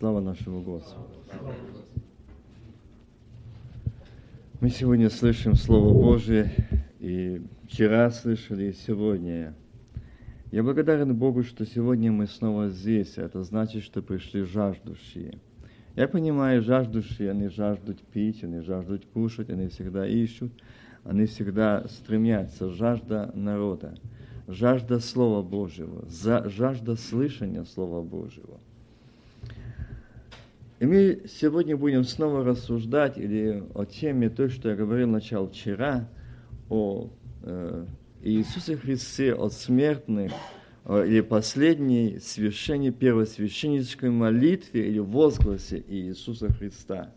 Слава нашему Господу. Мы сегодня слышим Слово Божие, и вчера слышали, и сегодня. Я благодарен Богу, что сегодня мы снова здесь. Это значит, что пришли жаждущие. Я понимаю, жаждущие, они жаждут пить, они жаждут кушать, они всегда ищут, они всегда стремятся. Жажда народа, жажда Слова Божьего, жажда слышания Слова Божьего – и мы сегодня будем снова рассуждать или о теме той, что я говорил начал вчера, о э, Иисусе Христе, о смертных, или последней священне, первосвященнической молитве или возгласе Иисуса Христа.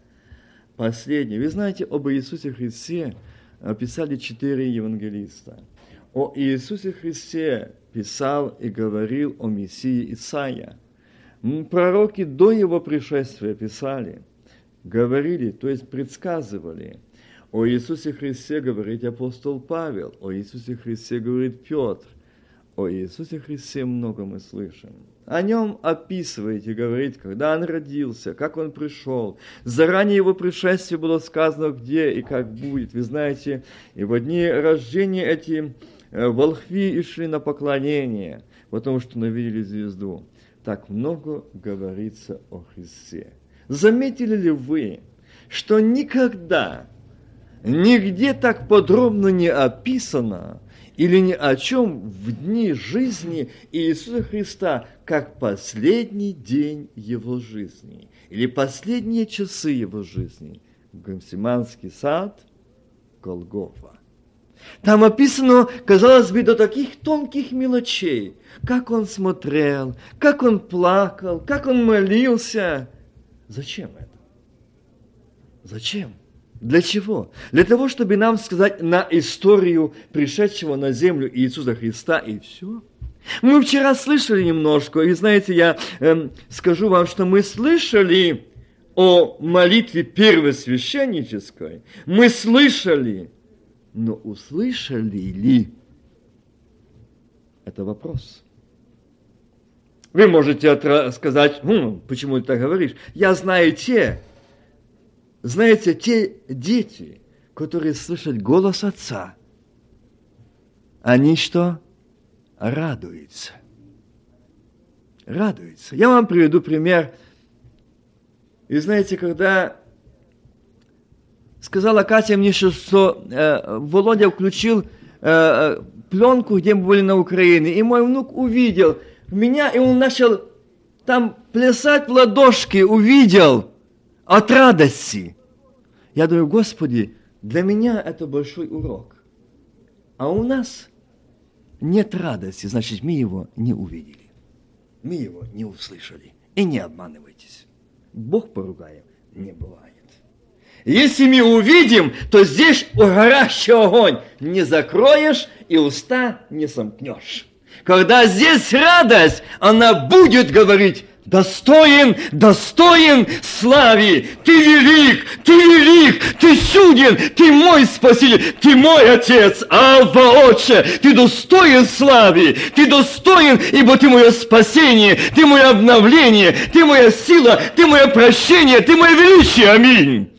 Последний. Вы знаете, об Иисусе Христе писали четыре евангелиста. О Иисусе Христе писал и говорил о Мессии Исаия – Пророки до его пришествия писали, говорили, то есть предсказывали. О Иисусе Христе говорит апостол Павел, о Иисусе Христе говорит Петр, о Иисусе Христе много мы слышим. О нем описываете, говорит, когда он родился, как он пришел. Заранее его пришествие было сказано, где и как будет. Вы знаете, и в дни рождения эти э, волхви и шли на поклонение, потому что навидели звезду так много говорится о Христе. Заметили ли вы, что никогда, нигде так подробно не описано или ни о чем в дни жизни Иисуса Христа, как последний день Его жизни или последние часы Его жизни. Гамсиманский сад, Голгофа. Там описано, казалось бы, до таких тонких мелочей, как он смотрел, как он плакал, как он молился. Зачем это? Зачем? Для чего? Для того, чтобы нам сказать на историю пришедшего на землю Иисуса Христа и все. Мы вчера слышали немножко, и знаете, я эм, скажу вам, что мы слышали о молитве первосвященнической, мы слышали, но услышали ли? Это вопрос. Вы можете сказать, хм, почему ты так говоришь? Я знаю те, знаете, те дети, которые слышат голос Отца, они что? Радуются. Радуются. Я вам приведу пример. И знаете, когда сказала Катя мне, что э, Володя включил э, пленку, где мы были на Украине, и мой внук увидел меня, и он начал там плясать в ладошки, увидел от радости. Я думаю, Господи, для меня это большой урок. А у нас нет радости, значит, мы его не увидели. Мы его не услышали. И не обманывайтесь. Бог поругаем не бывает. Если мы увидим, то здесь горящий огонь. Не закроешь и уста не сомкнешь. Когда здесь радость, она будет говорить, достоин, достоин слави, ты велик, ты велик, ты суден, ты мой спаситель, ты мой отец, Алва Отче, ты достоин слави, ты достоин, ибо ты мое спасение, ты мое обновление, ты моя сила, ты мое прощение, ты мое величие, аминь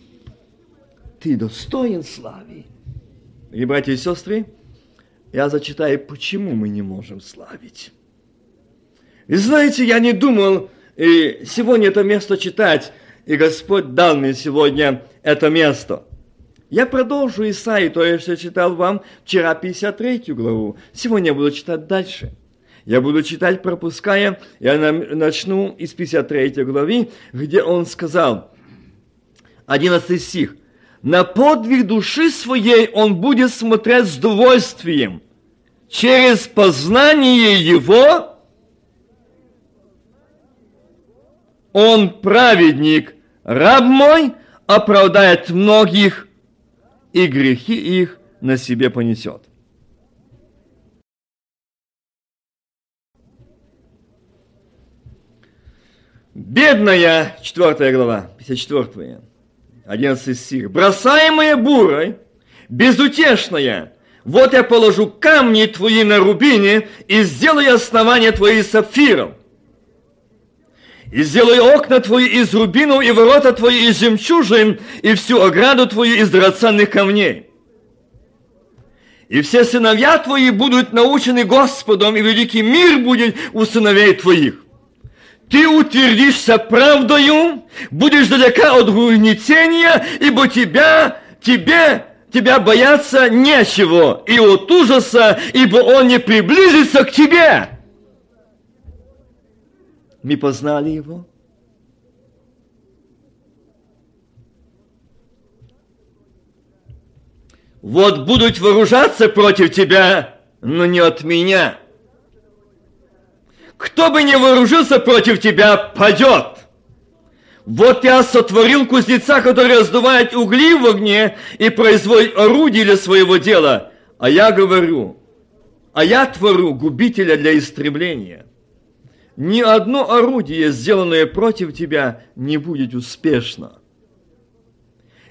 ты достоин славы. И, братья и сестры, я зачитаю, почему мы не можем славить. И знаете, я не думал и сегодня это место читать, и Господь дал мне сегодня это место. Я продолжу Исаи, то, есть я читал вам вчера 53 главу. Сегодня я буду читать дальше. Я буду читать, пропуская, я начну из 53 главы, где он сказал, 11 стих – на подвиг души своей он будет смотреть с удовольствием. Через познание его он праведник, раб мой, оправдает многих, и грехи их на себе понесет. Бедная, 4 глава, 54. 11 стих. «Бросаемая бурой, безутешная, вот я положу камни твои на рубине и сделаю основание твои сапфиром. И сделаю окна твои из рубинов, и ворота твои из жемчужин, и всю ограду твою из драгоценных камней. И все сыновья твои будут научены Господом, и великий мир будет у сыновей твоих. Ты утвердишься правдою, будешь далека от угнетения, ибо тебя, тебе, тебя бояться нечего, и от ужаса, ибо он не приблизится к тебе. Мы познали его. Вот будут вооружаться против тебя, но не от меня. Кто бы не вооружился против тебя, падет. Вот я сотворил кузнеца, который раздувает угли в огне и производит орудие для своего дела. А я говорю, а я творю губителя для истребления. Ни одно орудие, сделанное против тебя, не будет успешно.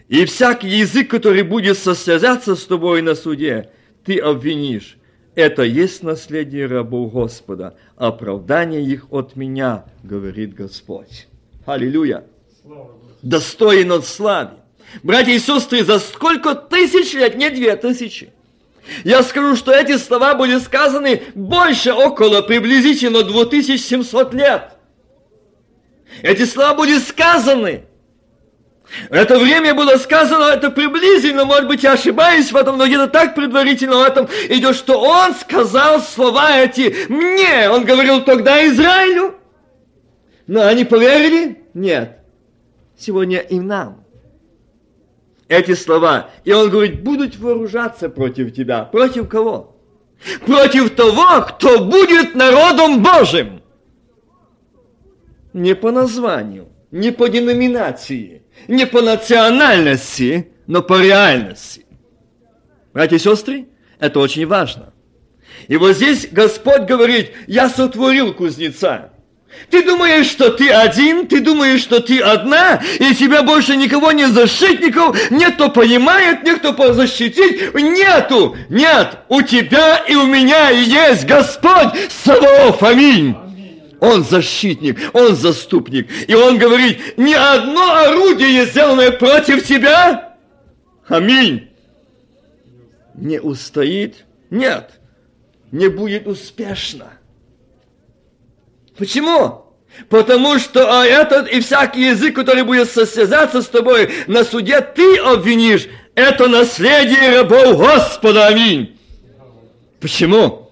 И всякий язык, который будет состязаться с тобой на суде, ты обвинишь. Это есть наследие рабов Господа, оправдание их от меня, говорит Господь. Аллилуйя. Достоин от славы. Братья и сестры, за сколько тысяч лет, не две тысячи, я скажу, что эти слова были сказаны больше около приблизительно 2700 лет. Эти слова были сказаны это время было сказано, это приблизительно, может быть, я ошибаюсь в этом, но где-то так предварительно в этом идет, что он сказал слова эти мне. Он говорил тогда Израилю. Но они поверили? Нет. Сегодня и нам. Эти слова. И он говорит, будут вооружаться против тебя. Против кого? Против того, кто будет народом Божьим. Не по названию, не по деноминации – не по национальности, но по реальности. Братья и сестры, это очень важно. И вот здесь Господь говорит, я сотворил кузнеца. Ты думаешь, что ты один, ты думаешь, что ты одна, и тебя больше никого не защитников, нет, кто понимает, нет, кто защитить, нету, нет, у тебя и у меня есть Господь Саваоф, аминь. Он защитник, он заступник. И он говорит, ни одно орудие, сделанное против тебя, аминь, не устоит. Нет, не будет успешно. Почему? Потому что а этот и всякий язык, который будет состязаться с тобой на суде, ты обвинишь. Это наследие рабов Господа. Аминь. Почему?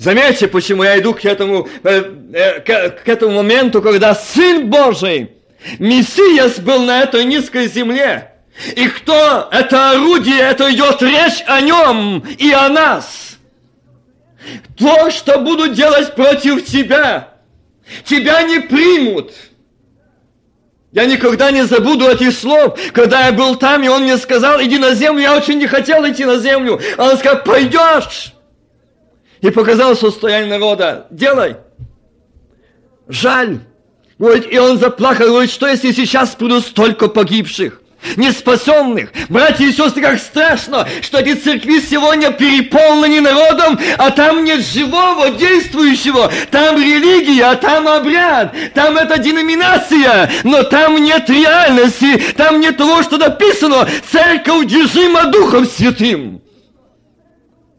Заметьте, почему я иду к этому, э, э, к, этому моменту, когда Сын Божий, Мессиас был на этой низкой земле. И кто это орудие, это идет речь о нем и о нас. То, что будут делать против тебя, тебя не примут. Я никогда не забуду этих слов, когда я был там, и он мне сказал, иди на землю, я очень не хотел идти на землю. Он сказал, пойдешь и показал состояние народа. Делай. Жаль. Говорит, и он заплакал, говорит, что если сейчас придут столько погибших, неспасенных. Братья и сестры, как страшно, что эти церкви сегодня переполнены народом, а там нет живого, действующего. Там религия, а там обряд, там это деноминация, но там нет реальности, там нет того, что написано. Церковь движима Духом Святым.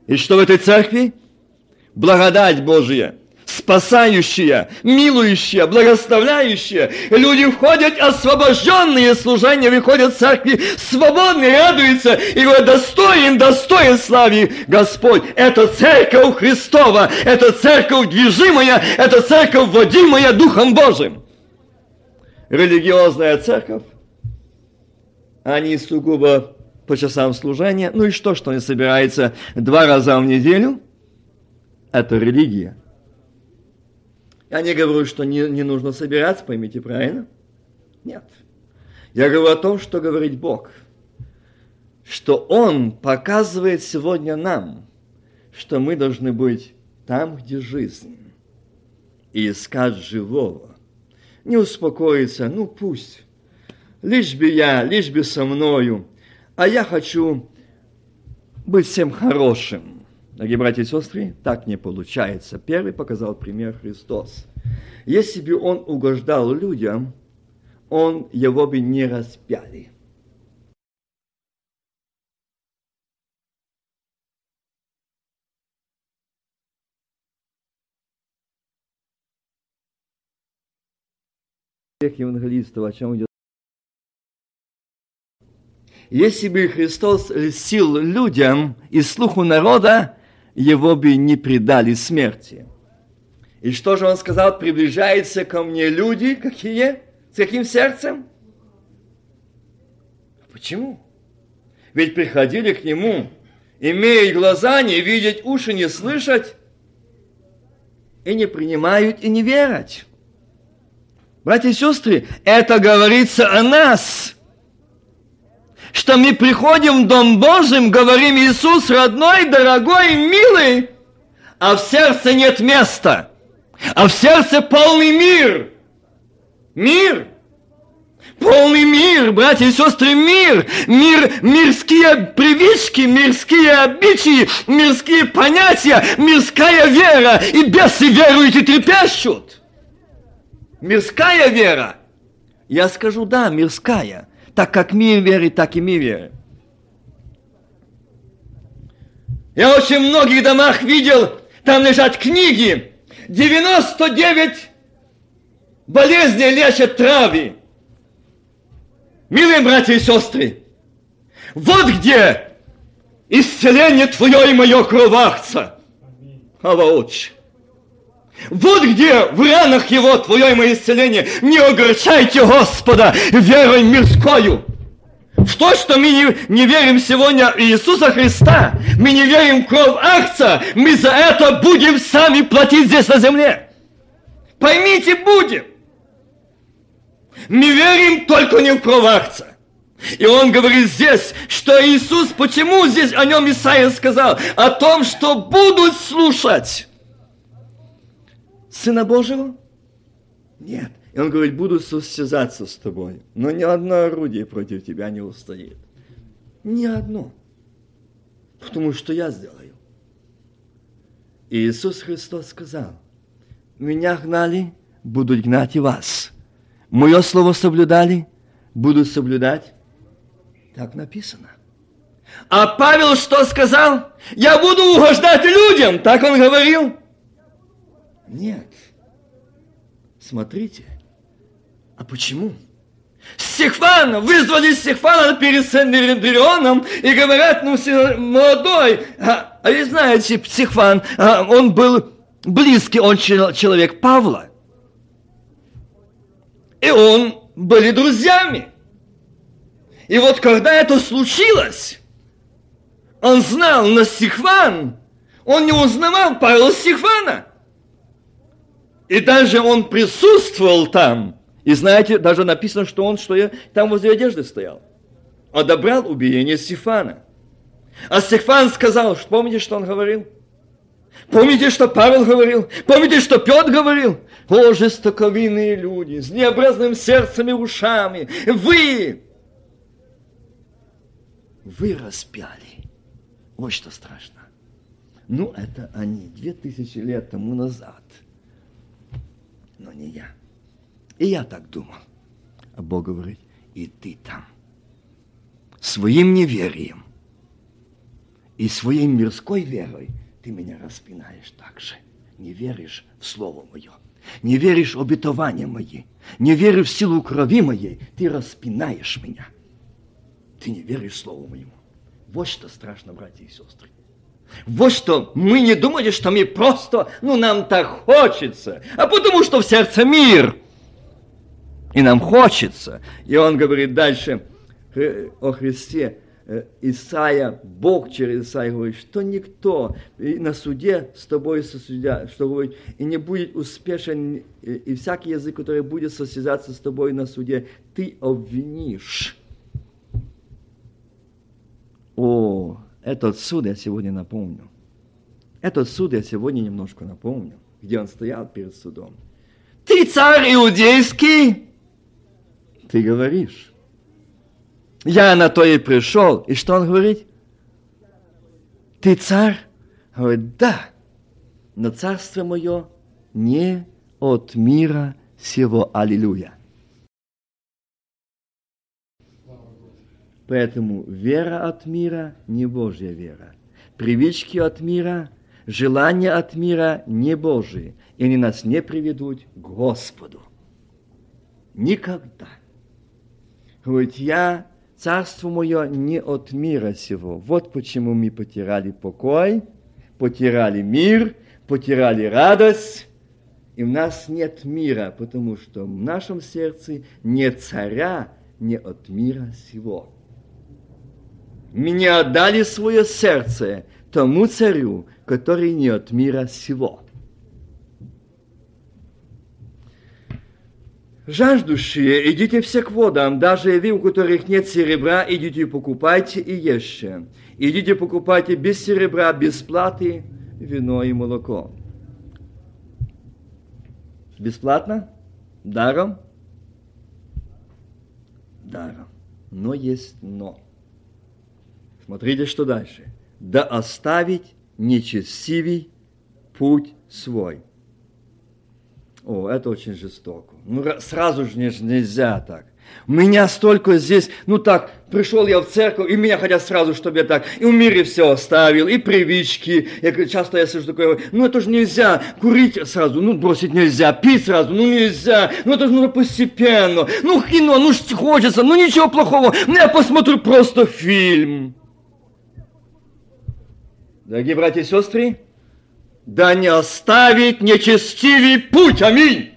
И что в этой церкви? Благодать Божия, спасающая, милующая, благословляющая. Люди входят освобожденные, служения выходят в церкви свободные, радуются и говорят, достоин, достоин славы Господь. Это церковь Христова, это церковь движимая, это церковь водимая Духом Божиим. Религиозная церковь, они сугубо по часам служения. Ну и что, что они собираются два раза в неделю – это религия. Я не говорю, что не, не нужно собираться, поймите правильно. Нет. Я говорю о том, что говорит Бог. Что Он показывает сегодня нам, что мы должны быть там, где жизнь, и искать живого. Не успокоиться, ну пусть, лишь бы я, лишь бы со мною, а я хочу быть всем хорошим. Дорогие братья и сестры, так не получается. Первый показал пример Христос. Если бы он угождал людям, он его бы не распяли. евангелистов, о чем идет. Если бы Христос льстил людям и слуху народа, его бы не предали смерти. И что же он сказал? Приближаются ко мне люди, какие? С каким сердцем? Почему? Ведь приходили к нему, имея глаза не видеть, уши не слышать, и не принимают, и не верят. Братья и сестры, это говорится о нас. Что мы приходим в Дом Божий, говорим, Иисус, родной, дорогой, милый, а в сердце нет места, а в сердце полный мир. Мир. Полный мир, братья и сестры, мир, мир, мирские привычки, мирские обычаи, мирские понятия, мирская вера, и бесы веруют и трепещут мирская вера? Я скажу, да, мирская. Так как мир верит, так и мы верим. Я очень многих домах видел, там лежат книги. 99 болезней лечат травы. Милые братья и сестры, вот где исцеление твое и мое кровахца. Ава отче. Вот где в ранах его твое и мое исцеление. Не огорчайте Господа верой мирскою. В то, что мы не, не верим сегодня Иисуса Христа, мы не верим в кровь акция, мы за это будем сами платить здесь на земле. Поймите, будем. Мы верим только не в кровь акция. И он говорит здесь, что Иисус, почему здесь о нем Исаия сказал? О том, что будут слушать. Сына Божьего? Нет. И он говорит, буду состязаться с тобой, но ни одно орудие против тебя не устоит. Ни одно. Потому что я сделаю. И Иисус Христос сказал, меня гнали, будут гнать и вас. Мое слово соблюдали, будут соблюдать. Так написано. А Павел что сказал? Я буду угождать людям, так он говорил. Нет. Смотрите. А почему? Стефана, вызвали Стефана перед Сен-Верионом и говорят, ну, молодой, а, а вы знаете, Стефан, а, он был близкий, он человек Павла. И он были друзьями. И вот когда это случилось, он знал на Стефан, он не узнавал Павла Стефана – и даже он присутствовал там. И знаете, даже написано, что он что я, там возле одежды стоял. Одобрял убиение Стефана. А Стефан сказал, что помните, что он говорил? Помните, что Павел говорил? Помните, что Петр говорил? О, жестоковинные люди, с необразным сердцем и ушами, вы, вы распяли. Вот что страшно. Ну, это они, две тысячи лет тому назад но не я. И я так думал. А Бог говорит, и ты там. Своим неверием и своей мирской верой ты меня распинаешь так же. Не веришь в Слово Мое. Не веришь в обетования мои. Не веришь в силу крови моей. Ты распинаешь меня. Ты не веришь Слову Моему. Вот что страшно, братья и сестры. Вот что мы не думали, что мы просто, ну нам так хочется, а потому что в сердце мир. И нам хочется. И он говорит дальше о Христе, э, Исаия, Бог через Исаия говорит, что никто на суде с тобой сосудя, что говорит, и не будет успешен, и всякий язык, который будет состязаться с тобой на суде, ты обвинишь. О, этот суд я сегодня напомню. Этот суд я сегодня немножко напомню, где он стоял перед судом. Ты царь иудейский? Ты говоришь. Я на то и пришел. И что он говорит? Ты царь? Говорит, да, но царство мое не от мира сего. Аллилуйя. Поэтому вера от мира не Божья вера. Привычки от мира, желания от мира не Божьи. И они нас не приведут к Господу. Никогда. Говорит, я, царство мое не от мира сего. Вот почему мы потеряли покой, потеряли мир, потеряли радость, и у нас нет мира, потому что в нашем сердце нет царя, не от мира сего. Меня отдали свое сердце тому царю, который не от мира сего. Жаждущие, идите все к водам, даже вы, у которых нет серебра, идите покупайте и ешьте. Идите покупайте без серебра, без платы, вино и молоко. Бесплатно? Даром? Даром. Но есть но. Смотрите, что дальше. Да оставить нечестивый путь свой. О, это очень жестоко. Ну, сразу же нельзя так. Меня столько здесь, ну так, пришел я в церковь, и меня хотят сразу, чтобы я так, и в мире все оставил, и привычки. Я, часто я слышу такое, ну это же нельзя, курить сразу, ну бросить нельзя, пить сразу, ну нельзя, ну это же нужно постепенно. Ну кино, ну хочется, ну ничего плохого, ну я посмотрю просто фильм. Дорогие братья и сестры, да не оставит нечестивый путь, аминь.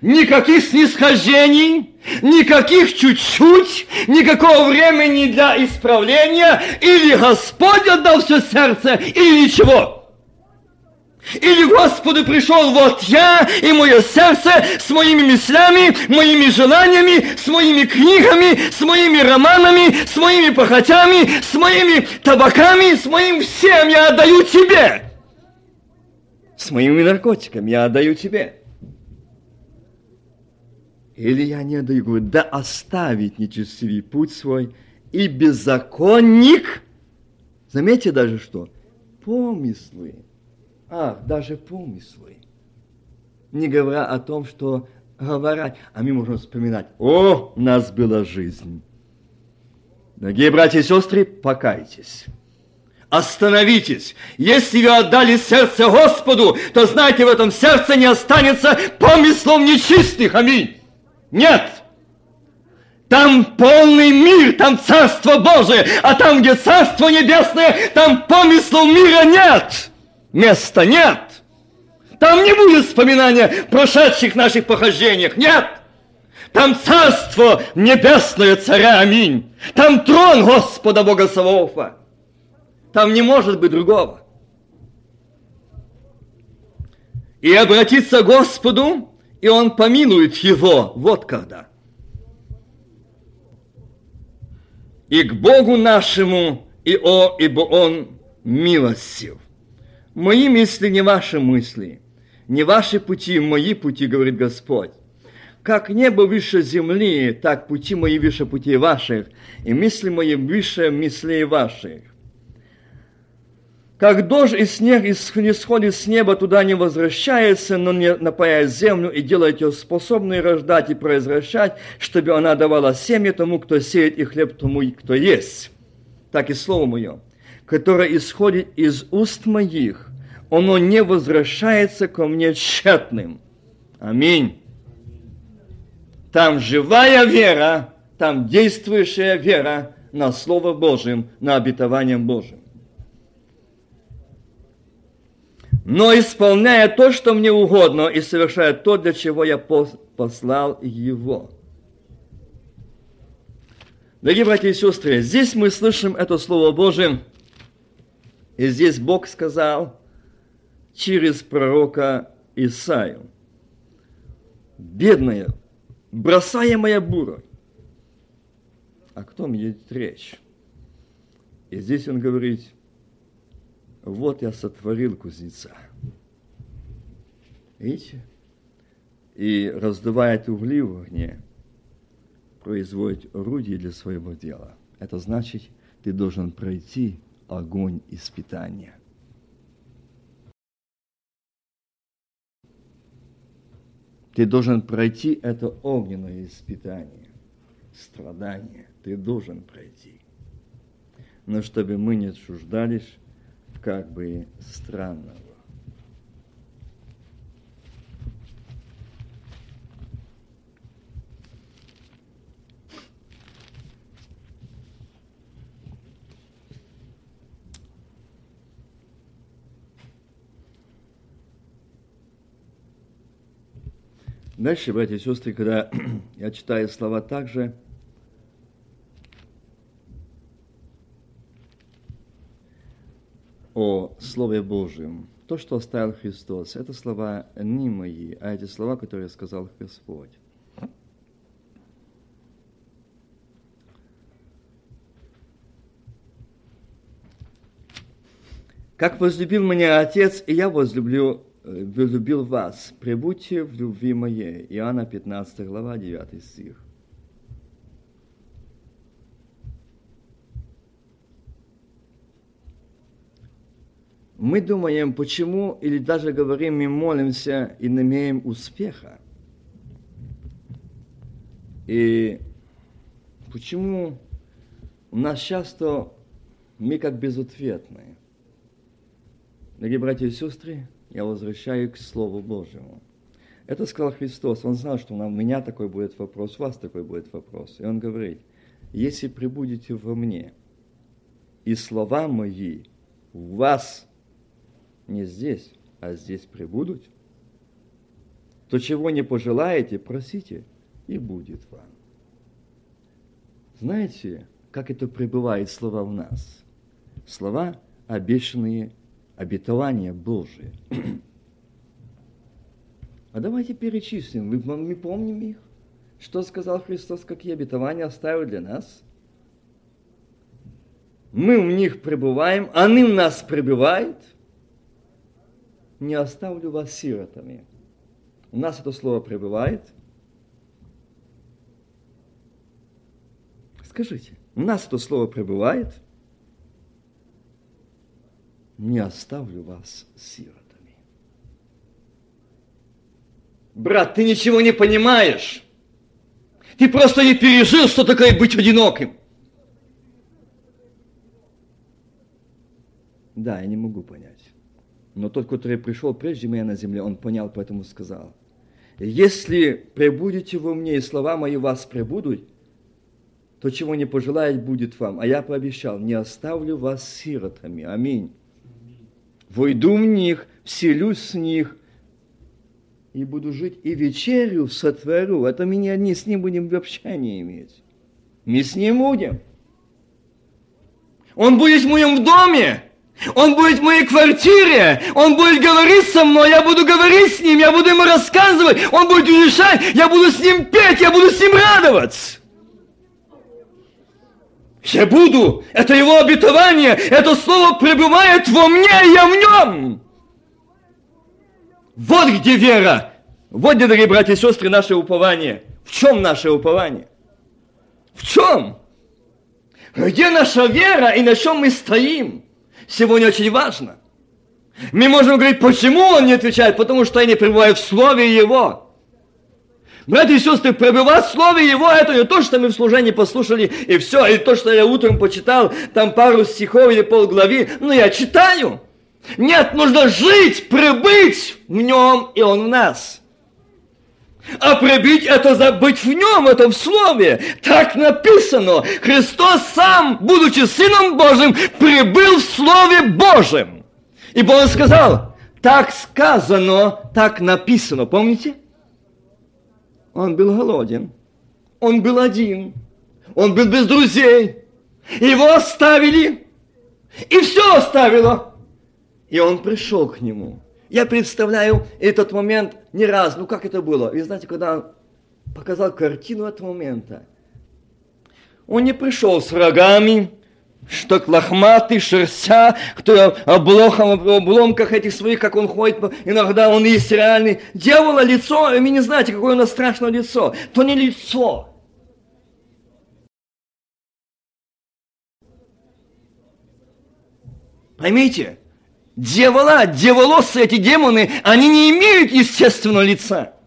Никаких снисхождений, никаких чуть-чуть, никакого времени для исправления, или Господь отдал все сердце, или ничего. Или Господу пришел вот я и мое сердце с моими мыслями, моими желаниями, с моими книгами, с моими романами, с моими похотями, с моими табаками, с моим всем я отдаю тебе. С моими наркотиками я отдаю тебе. Или я не отдаю, говорю, да оставить нечестивый путь свой и беззаконник, заметьте даже что, помыслы, Ах, даже помыслы. Не говоря о том, что говорят, а мы можем вспоминать, о, у нас была жизнь. Дорогие братья и сестры, покайтесь. Остановитесь. Если вы отдали сердце Господу, то знайте, в этом сердце не останется помыслов нечистых. Аминь. Нет. Там полный мир, там Царство Божие, а там, где Царство Небесное, там помыслов мира нет места нет. Там не будет вспоминания прошедших наших похождениях. Нет. Там царство небесное царя, аминь. Там трон Господа Бога Саваофа. Там не может быть другого. И обратиться к Господу, и Он помилует его. Вот когда. И к Богу нашему, и о, ибо Он милостив. Мои мысли не ваши мысли, не ваши пути, мои пути, говорит Господь. Как небо выше земли, так пути мои выше путей ваших, и мысли мои выше мыслей ваших. Как дождь и снег не сходит с неба, туда не возвращается, но не напаяет землю и делает ее способной рождать и произвращать, чтобы она давала семя тому, кто сеет, и хлеб тому, кто есть. Так и слово мое которое исходит из уст моих, оно не возвращается ко мне тщетным. Аминь. Там живая вера, там действующая вера на Слово Божьим, на обетование Божьим. но исполняя то, что мне угодно, и совершая то, для чего я послал его. Дорогие братья и сестры, здесь мы слышим это Слово Божие – и здесь Бог сказал через пророка Исаию, бедная, бросаемая бура. О ком идет речь? И здесь он говорит, вот я сотворил кузнеца. Видите? И раздувает угли в огне, производит орудие для своего дела. Это значит, ты должен пройти огонь испытания. Ты должен пройти это огненное испытание, страдание. Ты должен пройти. Но чтобы мы не отчуждались как бы странного. Дальше, братья и сестры, когда я читаю слова также, о Слове Божьем, то, что оставил Христос, это слова не мои, а эти слова, которые сказал Господь. Как возлюбил меня Отец, и я возлюблю возлюбил вас, прибудьте в любви моей. Иоанна 15 глава, 9 стих. Мы думаем, почему, или даже говорим, мы молимся и не имеем успеха. И почему у нас часто мы как безответные. Дорогие братья и сестры, я возвращаю к Слову Божьему. Это сказал Христос. Он знал, что у меня такой будет вопрос, у вас такой будет вопрос. И он говорит, если прибудете во мне, и слова мои у вас не здесь, а здесь прибудут, то чего не пожелаете, просите, и будет вам. Знаете, как это пребывает слова в нас? Слова, обещанные обетования Божие. А давайте перечислим, мы помним их. Что сказал Христос, какие обетования оставил для нас? Мы в них пребываем, они в нас пребывают. Не оставлю вас сиротами. У нас это слово пребывает. Скажите, у нас это слово пребывает – не оставлю вас сиротами. Брат, ты ничего не понимаешь. Ты просто не пережил, что такое быть одиноким. Да, я не могу понять. Но тот, который пришел прежде меня на земле, он понял, поэтому сказал. Если пребудете во мне, и слова мои вас пребудут, то чего не пожелает, будет вам. А я пообещал, не оставлю вас сиротами. Аминь войду в них, вселюсь с них, и буду жить, и вечерю сотворю. Это мы не, не с ним будем в общении иметь. Мы с ним будем. Он будет в моем доме. Он будет в моей квартире, он будет говорить со мной, я буду говорить с ним, я буду ему рассказывать, он будет решать, я буду с ним петь, я буду с ним радоваться. Я буду, это его обетование, это слово пребывает во мне, и я в нем. Вот где вера. Вот где, дорогие братья и сестры, наше упование. В чем наше упование? В чем? Где наша вера и на чем мы стоим? Сегодня очень важно. Мы можем говорить, почему он не отвечает? Потому что я не пребываю в Слове Его. Братья и сестры, пробивать Слове Его, это не то, что мы в служении послушали, и все, или то, что я утром почитал, там пару стихов или полглави, но я читаю. Нет, нужно жить, прибыть в нем, и он в нас. А прибыть это забыть в нем, это в слове. Так написано. Христос сам, будучи Сыном Божьим, прибыл в Слове Божьем. Ибо Он сказал, так сказано, так написано. Помните? Он был голоден. Он был один. Он был без друзей. Его оставили. И все оставило. И он пришел к нему. Я представляю этот момент не раз. Ну как это было? И знаете, когда он показал картину этого момента. Он не пришел с рогами, что лохматый, шерстя, кто облохом, обломках этих своих, как он ходит, иногда он есть реальный. Дьявола лицо, и вы не знаете, какое у нас страшное лицо. То не лицо. Поймите, дьявола, дьяволосы, эти демоны, они не имеют естественного лица.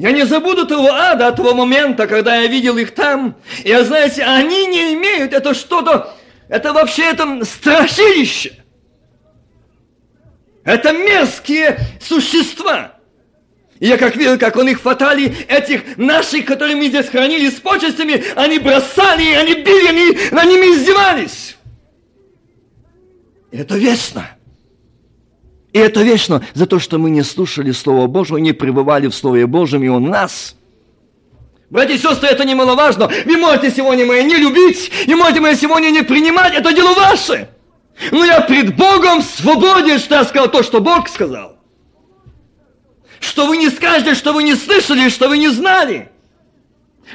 Я не забуду того ада, того момента, когда я видел их там. Я, знаете, они не имеют, это что-то, это вообще это страшилище. Это мерзкие существа. И я как видел, как он их хватали, этих наших, которые мы здесь хранили с почестями, они бросали, они били, они на ними издевались. Это вечно. И это вечно за то, что мы не слушали Слово Божьего, не пребывали в Слове Божьем, и Он нас. Братья и сестры, это немаловажно. Вы можете сегодня меня не любить, и можете меня сегодня не принимать, это дело ваше. Но я пред Богом свободен, что я сказал то, что Бог сказал. Что вы не скажете, что вы не слышали, что вы не знали.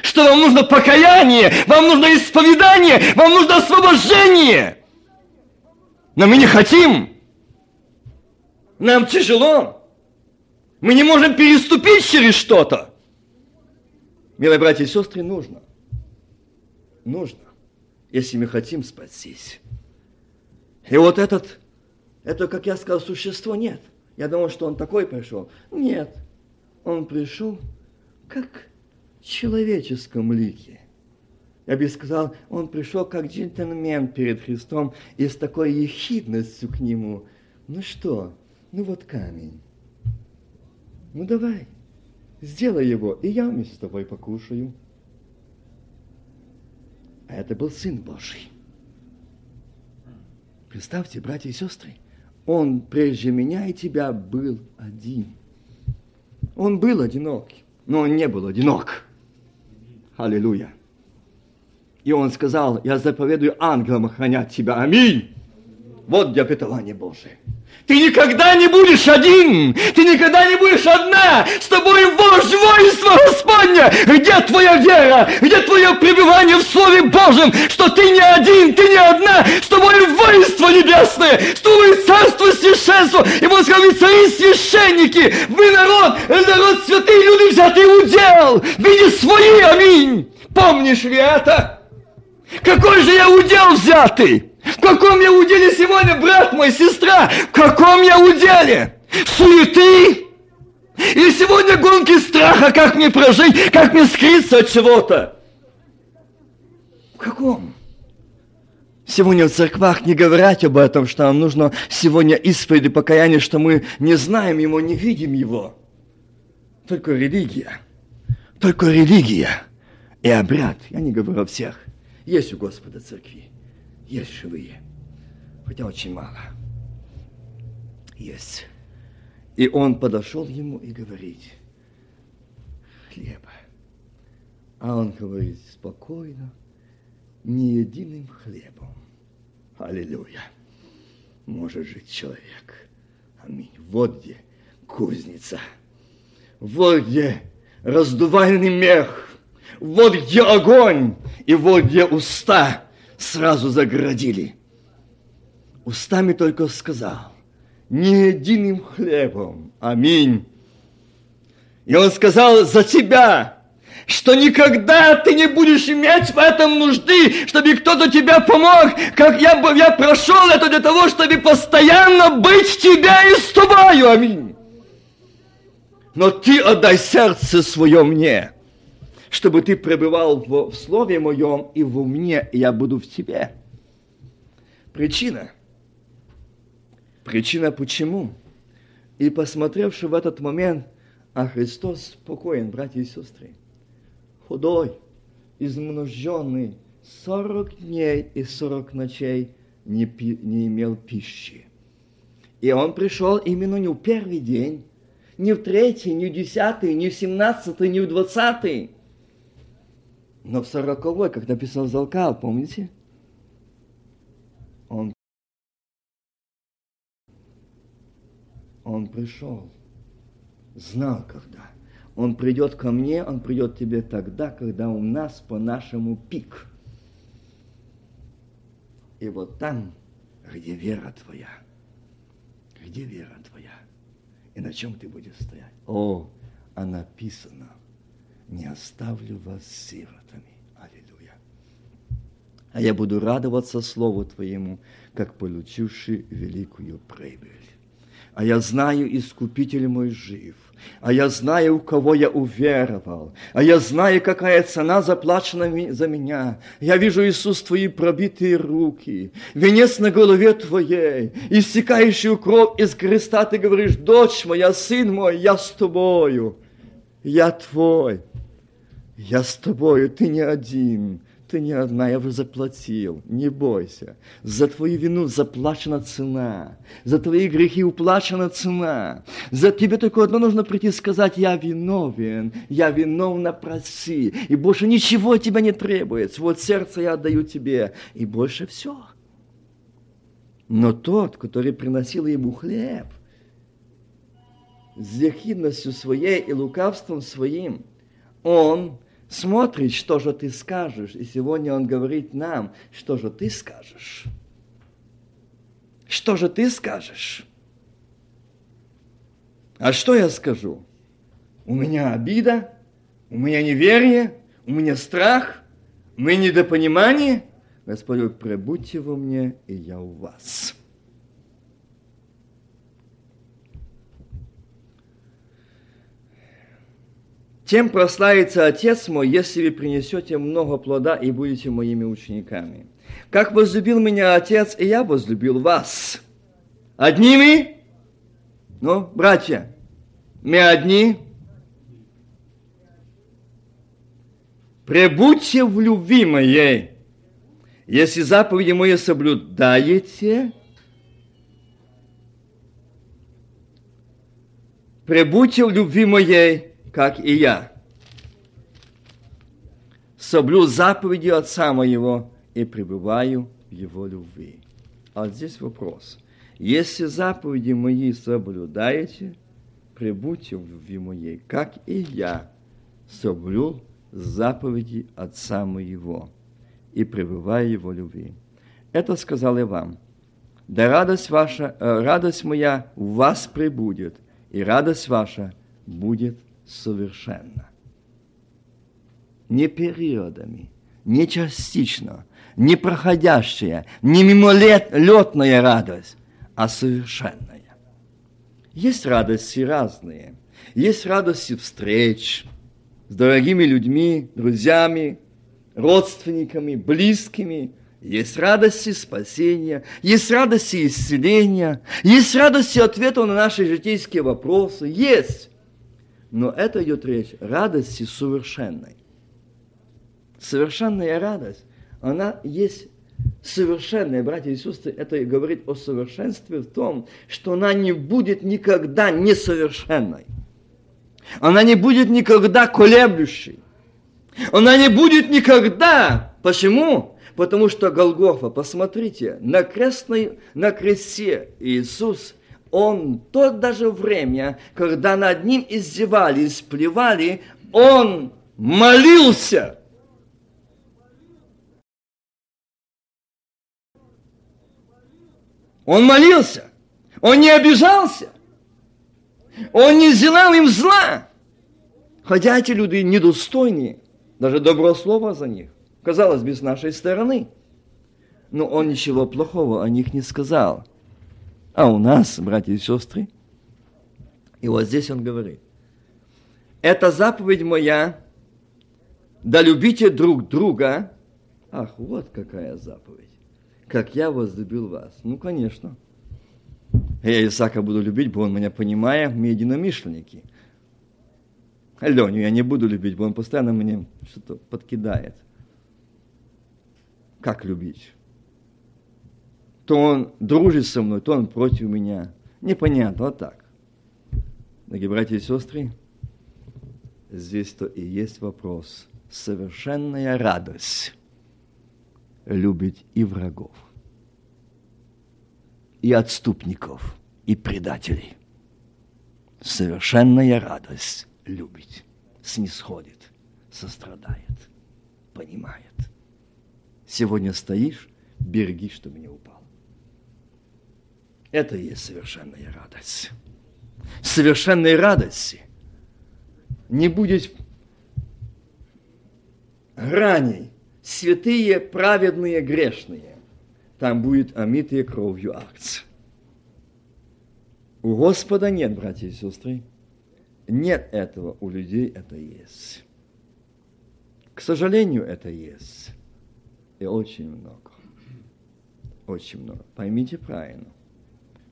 Что вам нужно покаяние, вам нужно исповедание, вам нужно освобождение. Но мы не хотим. Нам тяжело. Мы не можем переступить через что-то. Милые братья и сестры, нужно. Нужно, если мы хотим спастись. И вот этот, это, как я сказал, существо нет. Я думал, что он такой пришел. Нет, он пришел как в человеческом лике. Я бы сказал, он пришел как джентльмен перед Христом и с такой ехидностью к нему. Ну что, ну вот камень. Ну давай, сделай его, и я вместе с тобой покушаю. А это был Сын Божий. Представьте, братья и сестры, он прежде меня и тебя был один. Он был одинок, но он не был одинок. Аллилуйя. И он сказал, я заповедую ангелам охранять тебя. Аминь. Вот где обетование Божие. Ты никогда не будешь один, ты никогда не будешь одна, с тобой вождь воинства Господня. Где твоя вера, где твое пребывание в Слове Божьем, что ты не один, ты не одна, с тобой воинство небесное, с тобой царство священство, и вот сказал, цари священники, вы народ, народ святые люди взятый удел, види свои, аминь. Помнишь ли это? Какой же я удел взятый? В каком я уделе сегодня, брат мой, сестра? В каком я уделе? Суеты? Или сегодня гонки страха, как мне прожить, как мне скрыться от чего-то? В каком? Сегодня в церквах не говорят об этом, что нам нужно сегодня исповедь и покаяние, что мы не знаем его, не видим его. Только религия. Только религия и обряд. Я не говорю о всех. Есть у Господа церкви есть живые, хотя очень мало. Есть. И он подошел ему и говорит, хлеба. А он говорит, спокойно, не единым хлебом. Аллилуйя. Может жить человек. Аминь. Вот где кузница. Вот где раздувальный мех. Вот где огонь. И вот где уста сразу заградили. Устами только сказал, не единым хлебом. Аминь. И он сказал за тебя, что никогда ты не будешь иметь в этом нужды, чтобы кто-то тебе помог, как я, я прошел это для того, чтобы постоянно быть тебя и с тобою. Аминь. Но ты отдай сердце свое мне чтобы ты пребывал в, в Слове Моем и в мне, и я буду в тебе. Причина. Причина почему? И посмотревши в этот момент, а Христос спокоен, братья и сестры, худой, измноженный, сорок дней и сорок ночей не, пи, не имел пищи. И он пришел именно не в первый день, не в третий, не в десятый, не в семнадцатый, не в двадцатый, но в сороковой, когда писал Залкал, помните? Он, он пришел, знал когда. Он придет ко мне, он придет тебе тогда, когда у нас по-нашему пик. И вот там, где вера твоя, где вера твоя, и на чем ты будешь стоять. О, а написано – не оставлю вас сиротами. Аллилуйя. А я буду радоваться Слову Твоему, как получивший великую прибыль. а я знаю, Искупитель мой жив. А я знаю, у кого я уверовал. А я знаю, какая цена заплачена за меня. Я вижу, Иисус, твои пробитые руки, венец на голове твоей, истекающую кровь из креста. Ты говоришь, дочь моя, сын мой, я с тобою. Я твой. Я с тобою, ты не один ты не одна, я уже заплатил, не бойся. За твою вину заплачена цена, за твои грехи уплачена цена. За тебе только одно нужно прийти и сказать, я виновен, я виновна, проси. И больше ничего тебя не требуется. Вот сердце я отдаю тебе, и больше все. Но тот, который приносил ему хлеб, с ехидностью своей и лукавством своим, он смотрит, что же ты скажешь. И сегодня он говорит нам, что же ты скажешь. Что же ты скажешь? А что я скажу? У меня обида, у меня неверие, у меня страх, у меня недопонимание. Господь, пребудьте во мне, и я у вас. Тем прославится Отец мой, если вы принесете много плода и будете моими учениками. Как возлюбил меня Отец, и я возлюбил вас. Одними? Ну, братья, мы одни. Пребудьте в любви моей. Если заповеди мои соблюдаете, пребудьте в любви моей, как и я. Соблю заповеди Отца моего и пребываю в Его любви. А здесь вопрос. Если заповеди мои соблюдаете, пребудьте в любви моей, как и я соблюл заповеди Отца моего и пребываю в Его любви. Это сказал я вам. Да радость ваша, э, радость моя у вас пребудет, и радость ваша будет совершенно. Не периодами, не частично, не проходящая, не мимолетная радость, а совершенная. Есть радости разные. Есть радости встреч с дорогими людьми, друзьями, родственниками, близкими. Есть радости спасения, есть радости исцеления, есть радости ответа на наши житейские вопросы. Есть. Но это идет речь радости совершенной. Совершенная радость, она есть совершенная, братья и сестры, это говорит о совершенстве в том, что она не будет никогда несовершенной. Она не будет никогда колеблющей. Она не будет никогда. Почему? Потому что Голгофа, посмотрите, на, крестной, на кресте Иисус – он то даже время, когда над ним издевались, плевали, он молился. Он молился. Он не обижался. Он не сделал им зла. Хотя эти люди недостойные, даже доброго слова за них. Казалось бы, с нашей стороны. Но он ничего плохого о них не сказал – а у нас, братья и сестры, и вот здесь он говорит, это заповедь моя, да любите друг друга. Ах, вот какая заповедь. Как я возлюбил вас. Ну, конечно. Я Исаака буду любить, бо он меня понимает, мы единомышленники. Леню я не буду любить, бо он постоянно мне что-то подкидает. Как любить? То он дружит со мной, то он против меня. Непонятно, вот так. Дорогие братья и сестры, здесь-то и есть вопрос. Совершенная радость любить и врагов, и отступников, и предателей. Совершенная радость любить, снисходит, сострадает, понимает. Сегодня стоишь, береги, чтобы не упал. Это и есть совершенная радость. Совершенной радости не будет раней святые, праведные, грешные. Там будет омитые кровью акция. У Господа нет, братья и сестры. Нет этого у людей, это есть. К сожалению, это есть. И очень много. Очень много. Поймите правильно.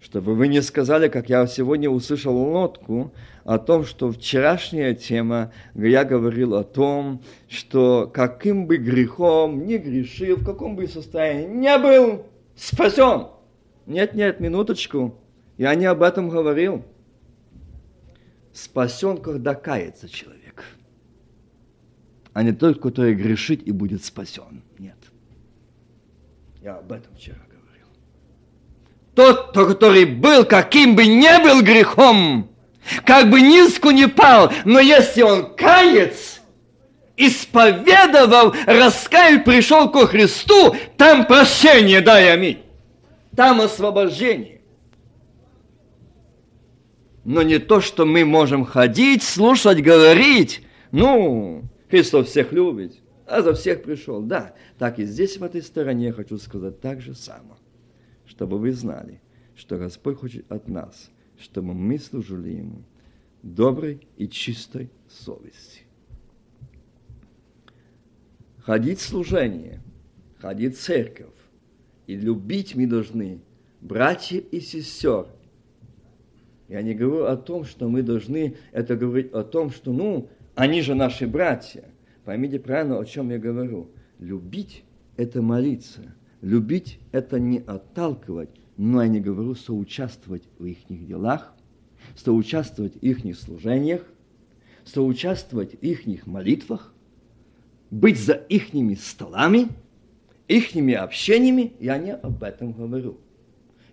Чтобы вы не сказали, как я сегодня услышал нотку, о том, что вчерашняя тема, я говорил о том, что каким бы грехом не грешил, в каком бы состоянии не был спасен. Нет, нет, минуточку. Я не об этом говорил. Спасен, когда кается человек. А не тот, который грешит и будет спасен. Нет. Я об этом вчера. Тот, который был, каким бы ни был грехом, как бы низко не пал, но если он кается, исповедовал, раскаял, пришел ко Христу, там прощение, дай аминь. Там освобождение. Но не то, что мы можем ходить, слушать, говорить. Ну, Христос всех любит, а за всех пришел. Да, так и здесь, в этой стороне, хочу сказать так же само. Чтобы вы знали, что Господь хочет от нас – чтобы мы служили Ему доброй и чистой совести. Ходить в служение, ходить в церковь и любить мы должны братья и сестер. Я не говорю о том, что мы должны это говорить о том, что, ну, они же наши братья. Поймите правильно, о чем я говорю. Любить – это молиться. Любить – это не отталкивать, но я не говорю соучаствовать в их делах, соучаствовать в их служениях, соучаствовать в их молитвах, быть за их столами, их общениями, я не об этом говорю.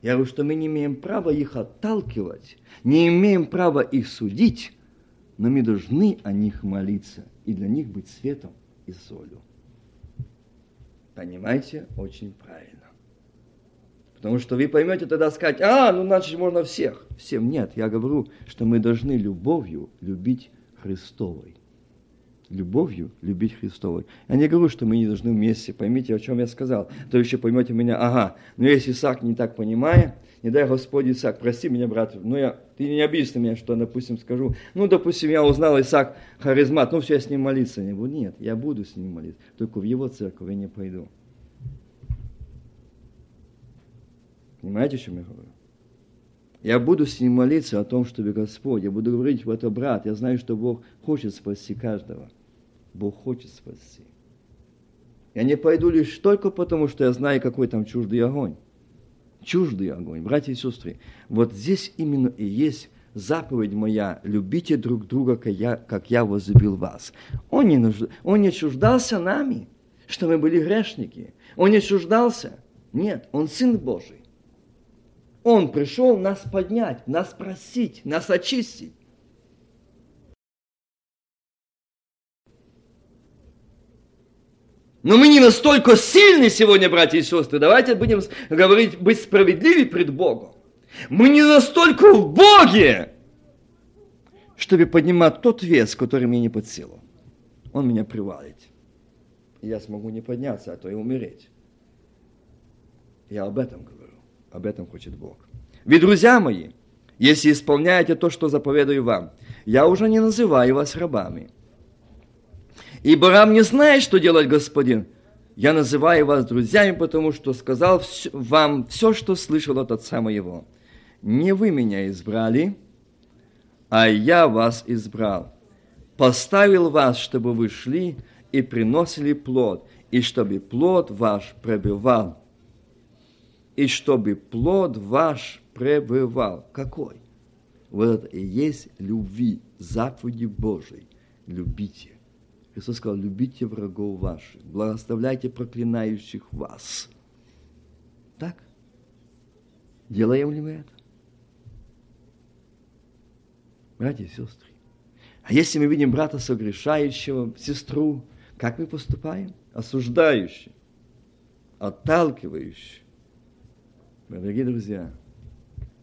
Я говорю, что мы не имеем права их отталкивать, не имеем права их судить, но мы должны о них молиться и для них быть светом и солью. Понимаете? Очень правильно. Потому что вы поймете тогда сказать, а, ну значит можно всех. Всем нет. Я говорю, что мы должны любовью любить Христовой. Любовью любить Христовой. Я не говорю, что мы не должны вместе. Поймите, о чем я сказал. То еще поймете меня, ага, но если Исаак не так понимает, не дай Господь Исаак, прости меня, брат, ну я, ты не обидишься меня, что, допустим, скажу, ну, допустим, я узнал Исаак харизмат, ну все, я с ним молиться не буду. Нет, я буду с ним молиться, только в его церковь я не пойду. Понимаете, о чем я говорю? Я буду с ним молиться о том, чтобы Господь, я буду говорить в это, брат, я знаю, что Бог хочет спасти каждого. Бог хочет спасти. Я не пойду лишь только потому, что я знаю, какой там чуждый огонь. Чуждый огонь. Братья и сестры, вот здесь именно и есть заповедь моя, любите друг друга, как я, как я возлюбил вас. Он не, нужд... он не чуждался нами, что мы были грешники. Он не чуждался. Нет, он Сын Божий. Он пришел нас поднять, нас просить, нас очистить. Но мы не настолько сильны сегодня, братья и сестры. Давайте будем говорить, быть справедливы пред Богом. Мы не настолько в Боге, чтобы поднимать тот вес, который мне не под силу. Он меня привалит. я смогу не подняться, а то и умереть. Я об этом говорю. Об этом хочет Бог. Ведь, друзья мои, если исполняете то, что заповедую вам, я уже не называю вас рабами. Ибо раб не знает, что делать Господин. Я называю вас друзьями, потому что сказал вам все, что слышал от Отца моего. Не вы меня избрали, а я вас избрал. Поставил вас, чтобы вы шли и приносили плод, и чтобы плод ваш пробивал и чтобы плод ваш пребывал. Какой? Вот это и есть любви, заповеди Божией. Любите. Христос сказал, любите врагов ваших, благословляйте проклинающих вас. Так? Делаем ли мы это? Братья и сестры. А если мы видим брата согрешающего, сестру, как мы поступаем? Осуждающий, отталкивающий, Дорогие друзья,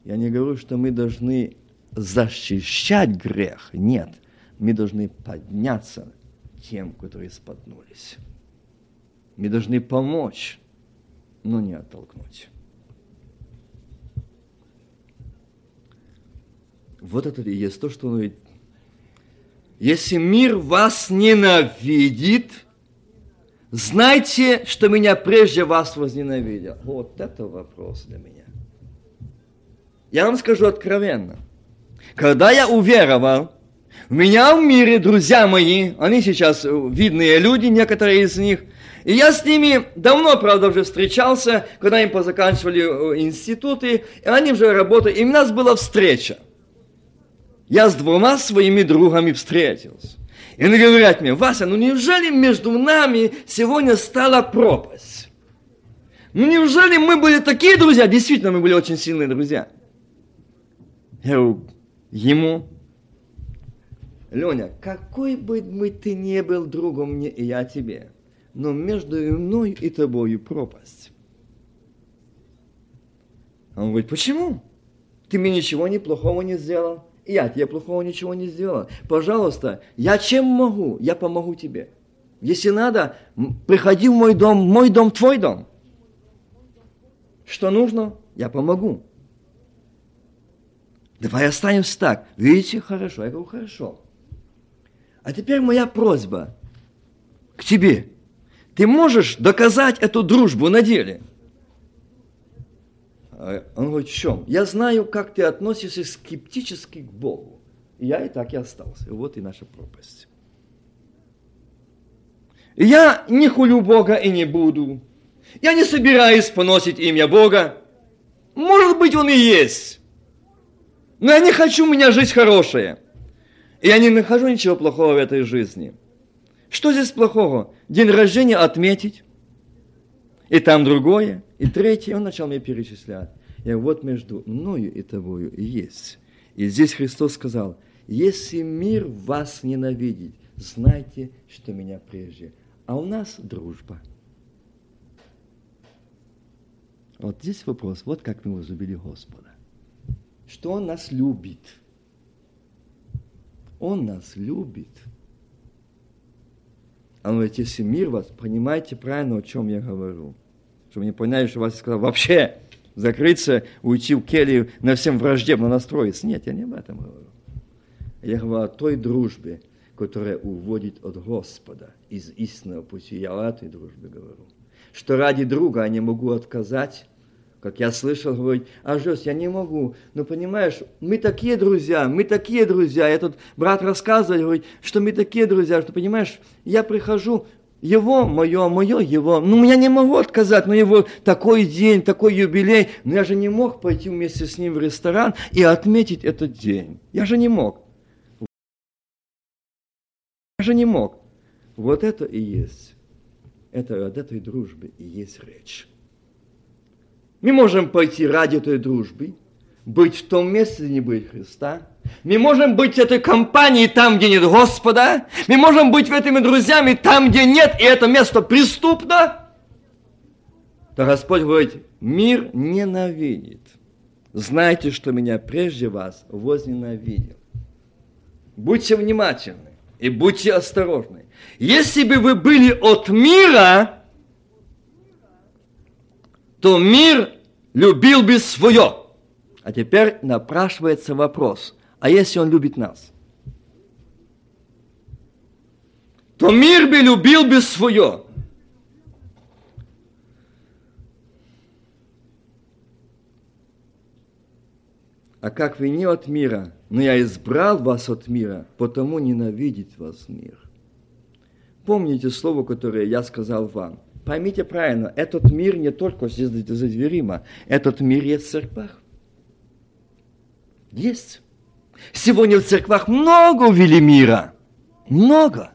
я не говорю, что мы должны защищать грех. Нет, мы должны подняться тем, которые споткнулись. Мы должны помочь, но не оттолкнуть. Вот это и есть то, что он говорит. Если мир вас ненавидит, знайте, что меня прежде вас возненавидел. Вот это вопрос для меня. Я вам скажу откровенно. Когда я уверовал, меня в мире друзья мои, они сейчас видные люди, некоторые из них, и я с ними давно, правда, уже встречался, когда им позаканчивали э, институты, и они уже работали, и у нас была встреча. Я с двумя своими другами встретился. И они говорят мне, Вася, ну неужели между нами сегодня стала пропасть? Ну неужели мы были такие друзья? Действительно, мы были очень сильные друзья. Я говорю, ему, Леня, какой бы мы ты не был другом мне и я тебе, но между мной и тобою пропасть. Он говорит, почему? Ты мне ничего не плохого не сделал, и я тебе плохого ничего не сделал. Пожалуйста, я чем могу, я помогу тебе. Если надо, приходи в мой дом, мой дом, твой дом. Что нужно, я помогу. Давай останемся так. Видите, хорошо. Я говорю, хорошо. А теперь моя просьба к тебе. Ты можешь доказать эту дружбу на деле? А он говорит, в чем? Я знаю, как ты относишься скептически к Богу. И я и так и остался. Вот и наша пропасть. Я не хулю Бога и не буду. Я не собираюсь поносить имя Бога. Может быть, он и есть. Но я не хочу, у меня жизнь хорошая. Я не нахожу ничего плохого в этой жизни. Что здесь плохого? День рождения отметить. И там другое. И третье. Он начал мне перечислять. Я вот между мною и тобою есть. И здесь Христос сказал, если мир вас ненавидит, знайте, что меня прежде. А у нас дружба. Вот здесь вопрос, вот как мы возлюбили Господа. Что Он нас любит – он нас любит. А он говорит, если мир вас, понимаете правильно, о чем я говорю. Чтобы не поняли, что вас сказал вообще закрыться, уйти в келью, на всем враждебно настроиться. Нет, я не об этом говорю. Я говорю о той дружбе, которая уводит от Господа из истинного пути. Я о этой дружбе говорю. Что ради друга я не могу отказать, как я слышал, говорит, а Жес, я не могу. Но понимаешь, мы такие друзья, мы такие друзья. Этот брат рассказывает, говорит, что мы такие друзья, что, понимаешь, я прихожу, его, мое, мое, его. Ну, я не могу отказать, но его такой день, такой юбилей. Но я же не мог пойти вместе с ним в ресторан и отметить этот день. Я же не мог. Я же не мог. Вот это и есть. Это от этой дружбы и есть речь. Мы можем пойти ради той дружбы, быть в том месте, где не будет Христа. Мы можем быть этой компании там, где нет Господа. Мы можем быть в этими друзьями там, где нет, и это место преступно. То Господь говорит, мир ненавидит. Знайте, что меня прежде вас возненавидел. Будьте внимательны и будьте осторожны. Если бы вы были от мира, то мир любил бы свое. А теперь напрашивается вопрос, а если он любит нас? То мир бы любил бы свое. А как вы не от мира, но я избрал вас от мира, потому ненавидит вас мир. Помните слово, которое я сказал вам – поймите правильно, этот мир не только здесь за дверима, этот мир есть в церквах. Есть. Сегодня в церквах много ввели мира. Много.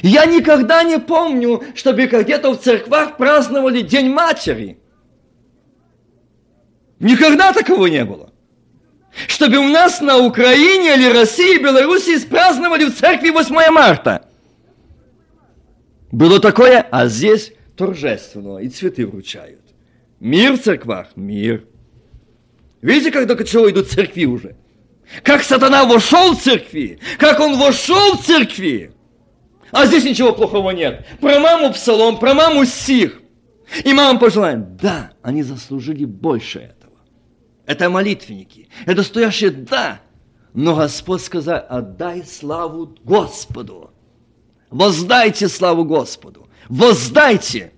Я никогда не помню, чтобы где-то в церквах праздновали День Матери. Никогда такого не было. Чтобы у нас на Украине или России, Белоруссии праздновали в церкви 8 марта – было такое, а здесь торжественно, и цветы вручают. Мир в церквах? Мир. Видите, как только чего идут церкви уже? Как сатана вошел в церкви, как он вошел в церкви. А здесь ничего плохого нет. Про маму псалом, про маму стих. И мама пожелаем. Да, они заслужили больше этого. Это молитвенники. Это стоящие, да, Но Господь сказал, отдай славу Господу. Воздайте славу Господу. Воздайте.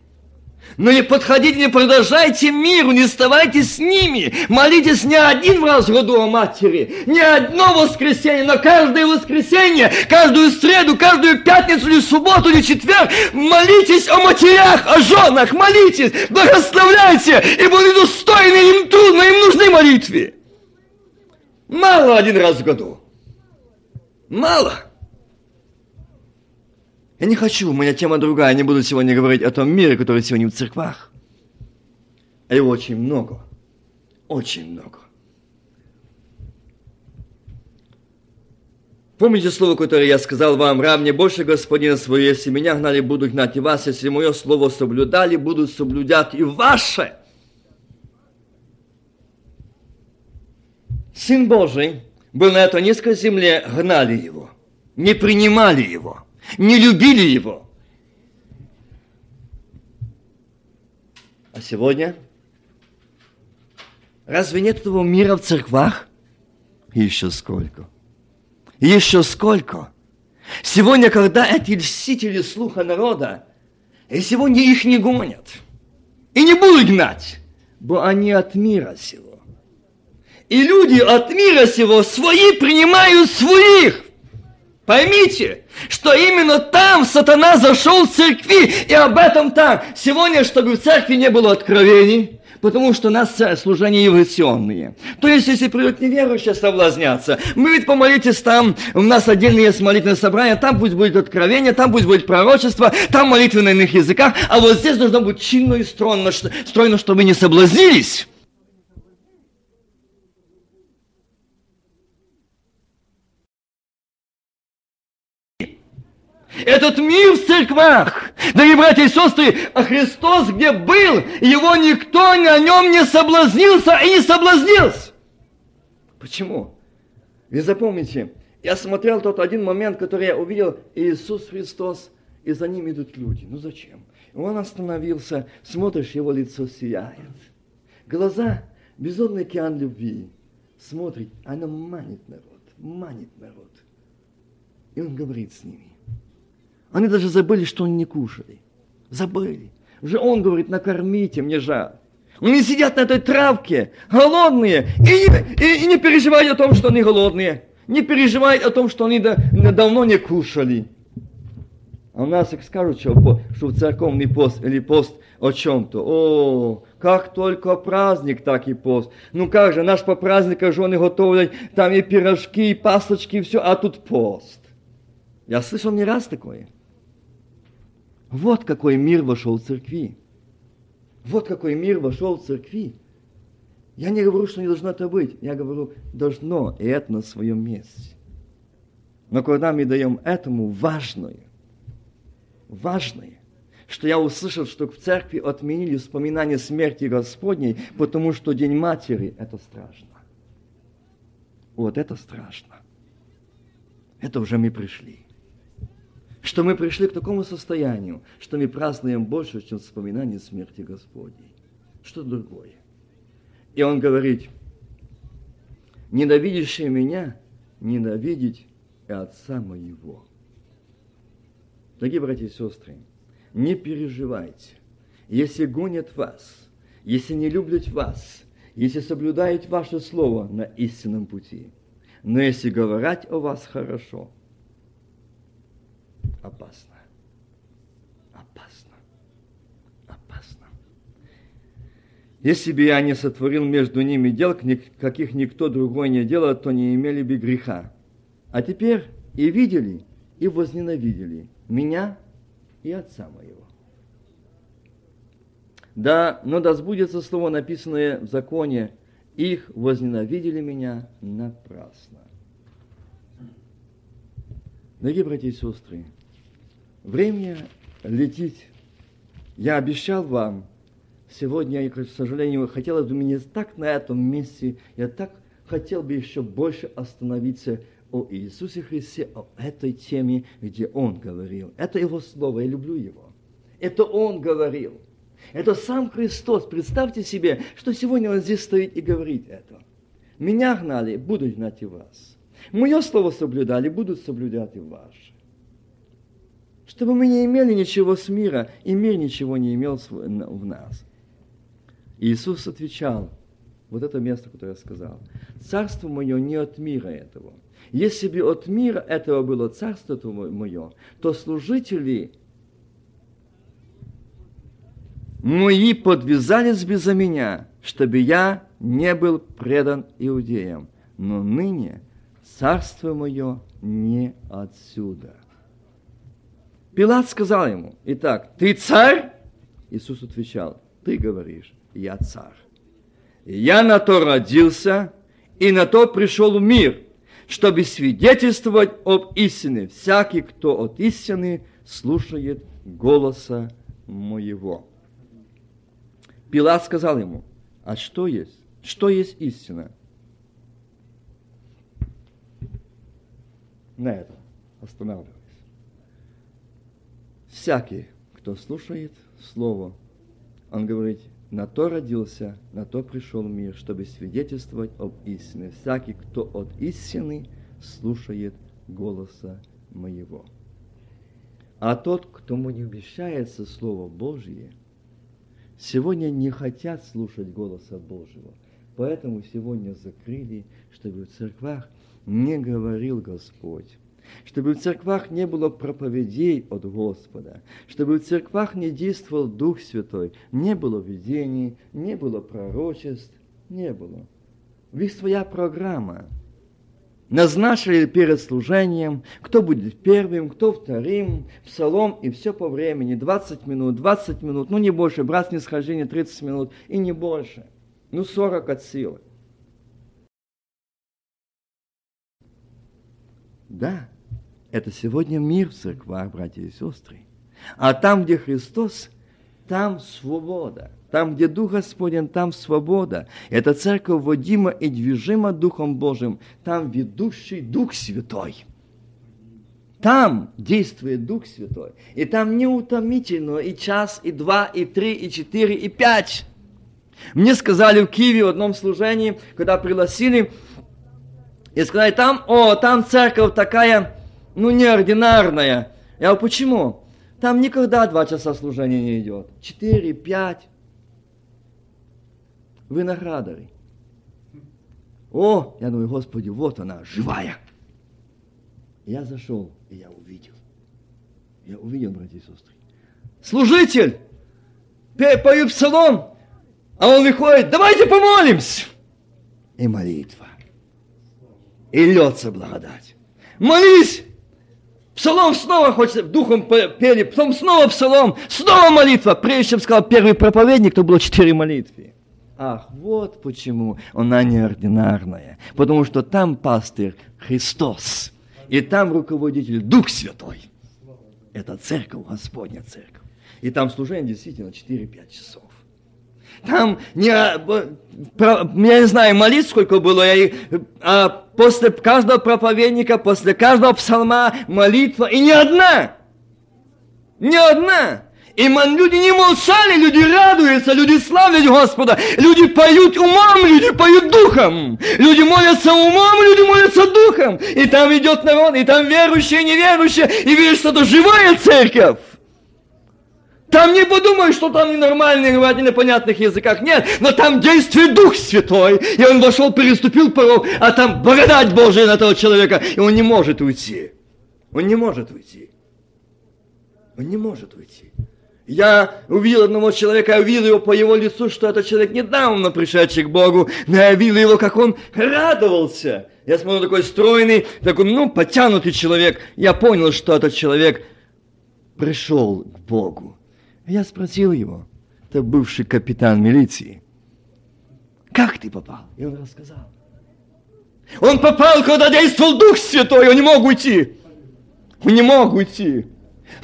Но не подходите, не продолжайте миру, не вставайте с ними. Молитесь не один раз в году о матери, не одно воскресенье, но каждое воскресенье, каждую среду, каждую пятницу или субботу или четверг. Молитесь о матерях, о женах, молитесь, благословляйте, ибо они достойны, им трудно, им нужны молитвы. Мало один раз в году. Мало. Я не хочу, у меня тема другая, не буду сегодня говорить о том мире, который сегодня в церквах. А его очень много. Очень много. Помните слово, которое я сказал вам, раб мне больше господина своего, если меня гнали, буду гнать и вас, если мое слово соблюдали, буду соблюдать и ваше. Сын Божий был на этой низкой земле, гнали его, не принимали его – не любили его. А сегодня? Разве нет этого мира в церквах? Еще сколько? Еще сколько? Сегодня, когда эти льстители слуха народа, и сегодня их не гонят, и не будут гнать, бо они от мира сего. И люди от мира сего свои принимают своих. Поймите, что именно там сатана зашел в церкви, и об этом там. Сегодня, чтобы в церкви не было откровений, потому что у нас служения эволюционные. То есть, если придут неверующие соблазняться, мы ведь помолитесь там, у нас отдельные есть молитвенные собрания, там пусть будет откровение, там пусть будет пророчество, там молитвы на иных языках, а вот здесь должно быть чинно и стройно, стройно чтобы не соблазнились. Этот мир в церквах, дорогие братья и сестры, а Христос где был, его никто на нем не соблазнился и не соблазнился. Почему? Вы запомните, я смотрел тот один момент, который я увидел, Иисус Христос, и за ним идут люди. Ну зачем? Он остановился, смотришь, его лицо сияет. Глаза, безумный океан любви. Смотрит, она манит народ, манит народ. И он говорит с ними. Они даже забыли, что они не кушали. Забыли. Уже он говорит, накормите, мне жаль. Они сидят на этой травке, голодные, и не, и, и не переживают о том, что они голодные. Не переживают о том, что они да, давно не кушали. А у нас их скажут, что, что в церковный пост или пост о чем-то. О, как только праздник, так и пост. Ну как же, наш по праздникам жены готовят, там и пирожки, и пасочки, и все, а тут пост. Я слышал не раз такое. Вот какой мир вошел в церкви. Вот какой мир вошел в церкви. Я не говорю, что не должно это быть. Я говорю, должно, и это на своем месте. Но когда мы даем этому важное, важное, что я услышал, что в церкви отменили вспоминание смерти Господней, потому что День Матери – это страшно. Вот это страшно. Это уже мы пришли что мы пришли к такому состоянию, что мы празднуем больше, чем вспоминание смерти Господней. Что другое. И он говорит, ненавидящий меня, ненавидеть и Отца моего. Дорогие братья и сестры, не переживайте, если гонят вас, если не любят вас, если соблюдают ваше слово на истинном пути. Но если говорить о вас хорошо – опасно. Опасно. Опасно. Если бы я не сотворил между ними дел, каких никто другой не делал, то не имели бы греха. А теперь и видели, и возненавидели меня и отца моего. Да, но да сбудется слово, написанное в законе, их возненавидели меня напрасно. Дорогие братья и сестры, Время летит. Я обещал вам, сегодня, к сожалению, хотелось бы мне так на этом месте, я так хотел бы еще больше остановиться о Иисусе Христе, о этой теме, где Он говорил. Это Его Слово, я люблю Его. Это Он говорил. Это сам Христос. Представьте себе, что сегодня Он здесь стоит и говорит это. Меня гнали, буду гнать и вас. Мое слово соблюдали, будут соблюдать и ваше. Чтобы мы не имели ничего с мира, и мир ничего не имел в нас. Иисус отвечал, вот это место, которое я сказал, царство мое не от мира этого. Если бы от мира этого было царство мое, то служители мои подвязались бы за меня, чтобы я не был предан иудеям. Но ныне царство мое не отсюда. Пилат сказал ему, итак, ты царь? Иисус отвечал, ты говоришь, я царь. Я на то родился, и на то пришел в мир, чтобы свидетельствовать об истине. Всякий, кто от истины слушает голоса моего. Пилат сказал ему, а что есть? Что есть истина? На этом останавливаясь. Всякий, кто слушает Слово, он говорит, на то родился, на то пришел мир, чтобы свидетельствовать об истине. Всякий, кто от истины слушает голоса моего. А тот, кто не обещается Слово Божье, сегодня не хотят слушать голоса Божьего. Поэтому сегодня закрыли, чтобы в церквах не говорил Господь чтобы в церквах не было проповедей от Господа, чтобы в церквах не действовал Дух Святой, не было видений, не было пророчеств, не было. Ведь своя программа. Назначили перед служением, кто будет первым, кто вторым, псалом, и все по времени, 20 минут, 20 минут, ну не больше, брат снисхождение 30 минут, и не больше, ну 40 от силы. Да, это сегодня мир в церквах, братья и сестры. А там, где Христос, там свобода. Там, где Дух Господень, там свобода. Это церковь водима и движима Духом Божьим. Там ведущий Дух Святой. Там действует Дух Святой. И там неутомительно и час, и два, и три, и четыре, и пять. Мне сказали в Киеве в одном служении, когда пригласили, и сказали, там, о, там церковь такая, ну, неординарная. Я говорю, почему? Там никогда два часа служения не идет. Четыре, пять. Виноградари. О, я думаю, Господи, вот она, живая. Я зашел, и я увидел. Я увидел, братья и сестры. Служитель, пою псалом, а он выходит, давайте помолимся. И молитва. И льется благодать. Молись, Псалом снова хочется, духом пели, потом снова псалом, снова молитва. Прежде чем сказал первый проповедник, то было четыре молитвы. Ах, вот почему она неординарная. Потому что там пастырь Христос. И там руководитель Дух Святой. Это церковь, Господня церковь. И там служение действительно 4-5 часов. Там не, я не знаю, молитв сколько было, а после каждого проповедника, после каждого псалма молитва, и не одна. Не одна. И люди не молчали, люди радуются, люди славят Господа, люди поют умом, люди поют духом, люди молятся умом, люди молятся духом. И там идет народ, и там верующие, неверующие, и видишь, что это живая церковь. Там не подумай, что там ненормальные говорят на непонятных языках. Нет, но там действует Дух Святой. И он вошел, переступил порог, а там благодать Божия на этого человека. И он не может уйти. Он не может уйти. Он не может уйти. Я увидел одного человека, я увидел его по его лицу, что этот человек недавно пришедший к Богу, но я видел его, как он радовался. Я смотрю, такой стройный, такой, ну, потянутый человек. Я понял, что этот человек пришел к Богу. Я спросил его, это бывший капитан милиции, как ты попал? И он рассказал. Он попал, когда действовал Дух Святой, он не мог уйти. Он не мог уйти.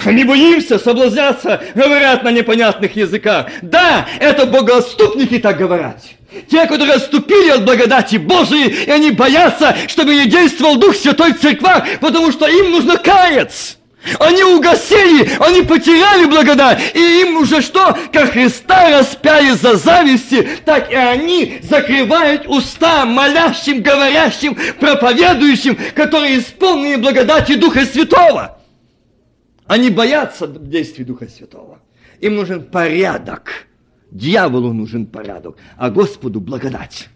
Мы боимся соблазняться, говорят на непонятных языках. Да, это богоотступники так говорят. Те, которые отступили от благодати Божией, и они боятся, чтобы не действовал Дух Святой в церквах, потому что им нужно каяться. Они угасили, они потеряли благодать. И им уже что? Как Христа распяли за зависти, так и они закрывают уста молящим, говорящим, проповедующим, которые исполнены благодати Духа Святого. Они боятся действий Духа Святого. Им нужен порядок. Дьяволу нужен порядок, а Господу благодать.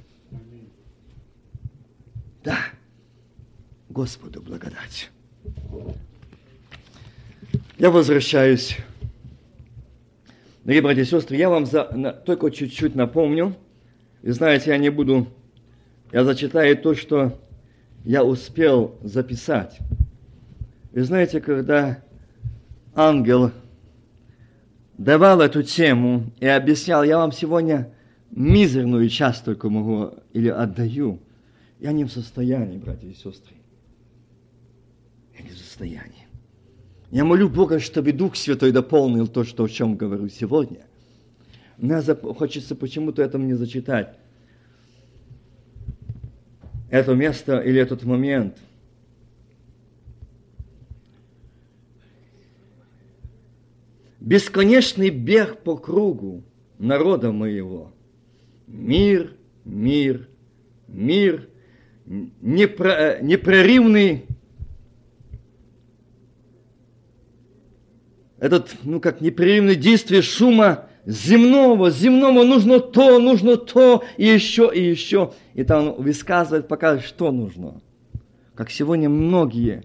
Да, Господу благодать. Я возвращаюсь. Дорогие братья и сестры, я вам за, на, только чуть-чуть напомню. И знаете, я не буду, я зачитаю то, что я успел записать. Вы знаете, когда ангел давал эту тему и объяснял, я вам сегодня мизерную часть только могу или отдаю, я не в состоянии, братья и сестры. Я не в состоянии. Я молю Бога, чтобы Дух Святой дополнил то, что, о чем говорю сегодня. Мне хочется почему-то это мне зачитать. Это место или этот момент. Бесконечный бег по кругу народа моего. Мир, мир, мир, непрерывный этот, ну как непрерывное действие шума земного, земного нужно то, нужно то, и еще, и еще. И там он высказывает, показывает, что нужно. Как сегодня многие.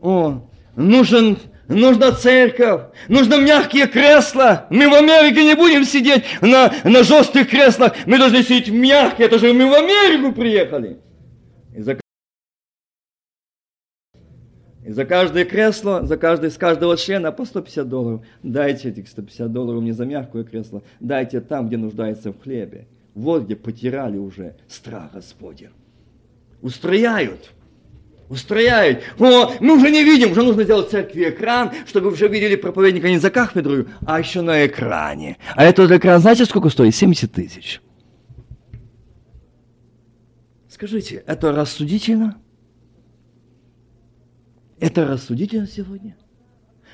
О, нужен, нужна церковь, нужно мягкие кресла. Мы в Америке не будем сидеть на, на жестких креслах, мы должны сидеть мягкие, это же мы в Америку приехали. И за каждое кресло, за каждый, с каждого члена по 150 долларов. Дайте этих 150 долларов мне за мягкое кресло. Дайте там, где нуждается в хлебе. Вот где потеряли уже страх Господня. Устрояют. Устрояют. О, мы уже не видим, уже нужно сделать церкви экран, чтобы уже видели проповедника не за кафедрою, а еще на экране. А этот экран, знаете, сколько стоит? 70 тысяч. Скажите, это рассудительно? Это рассудительно сегодня?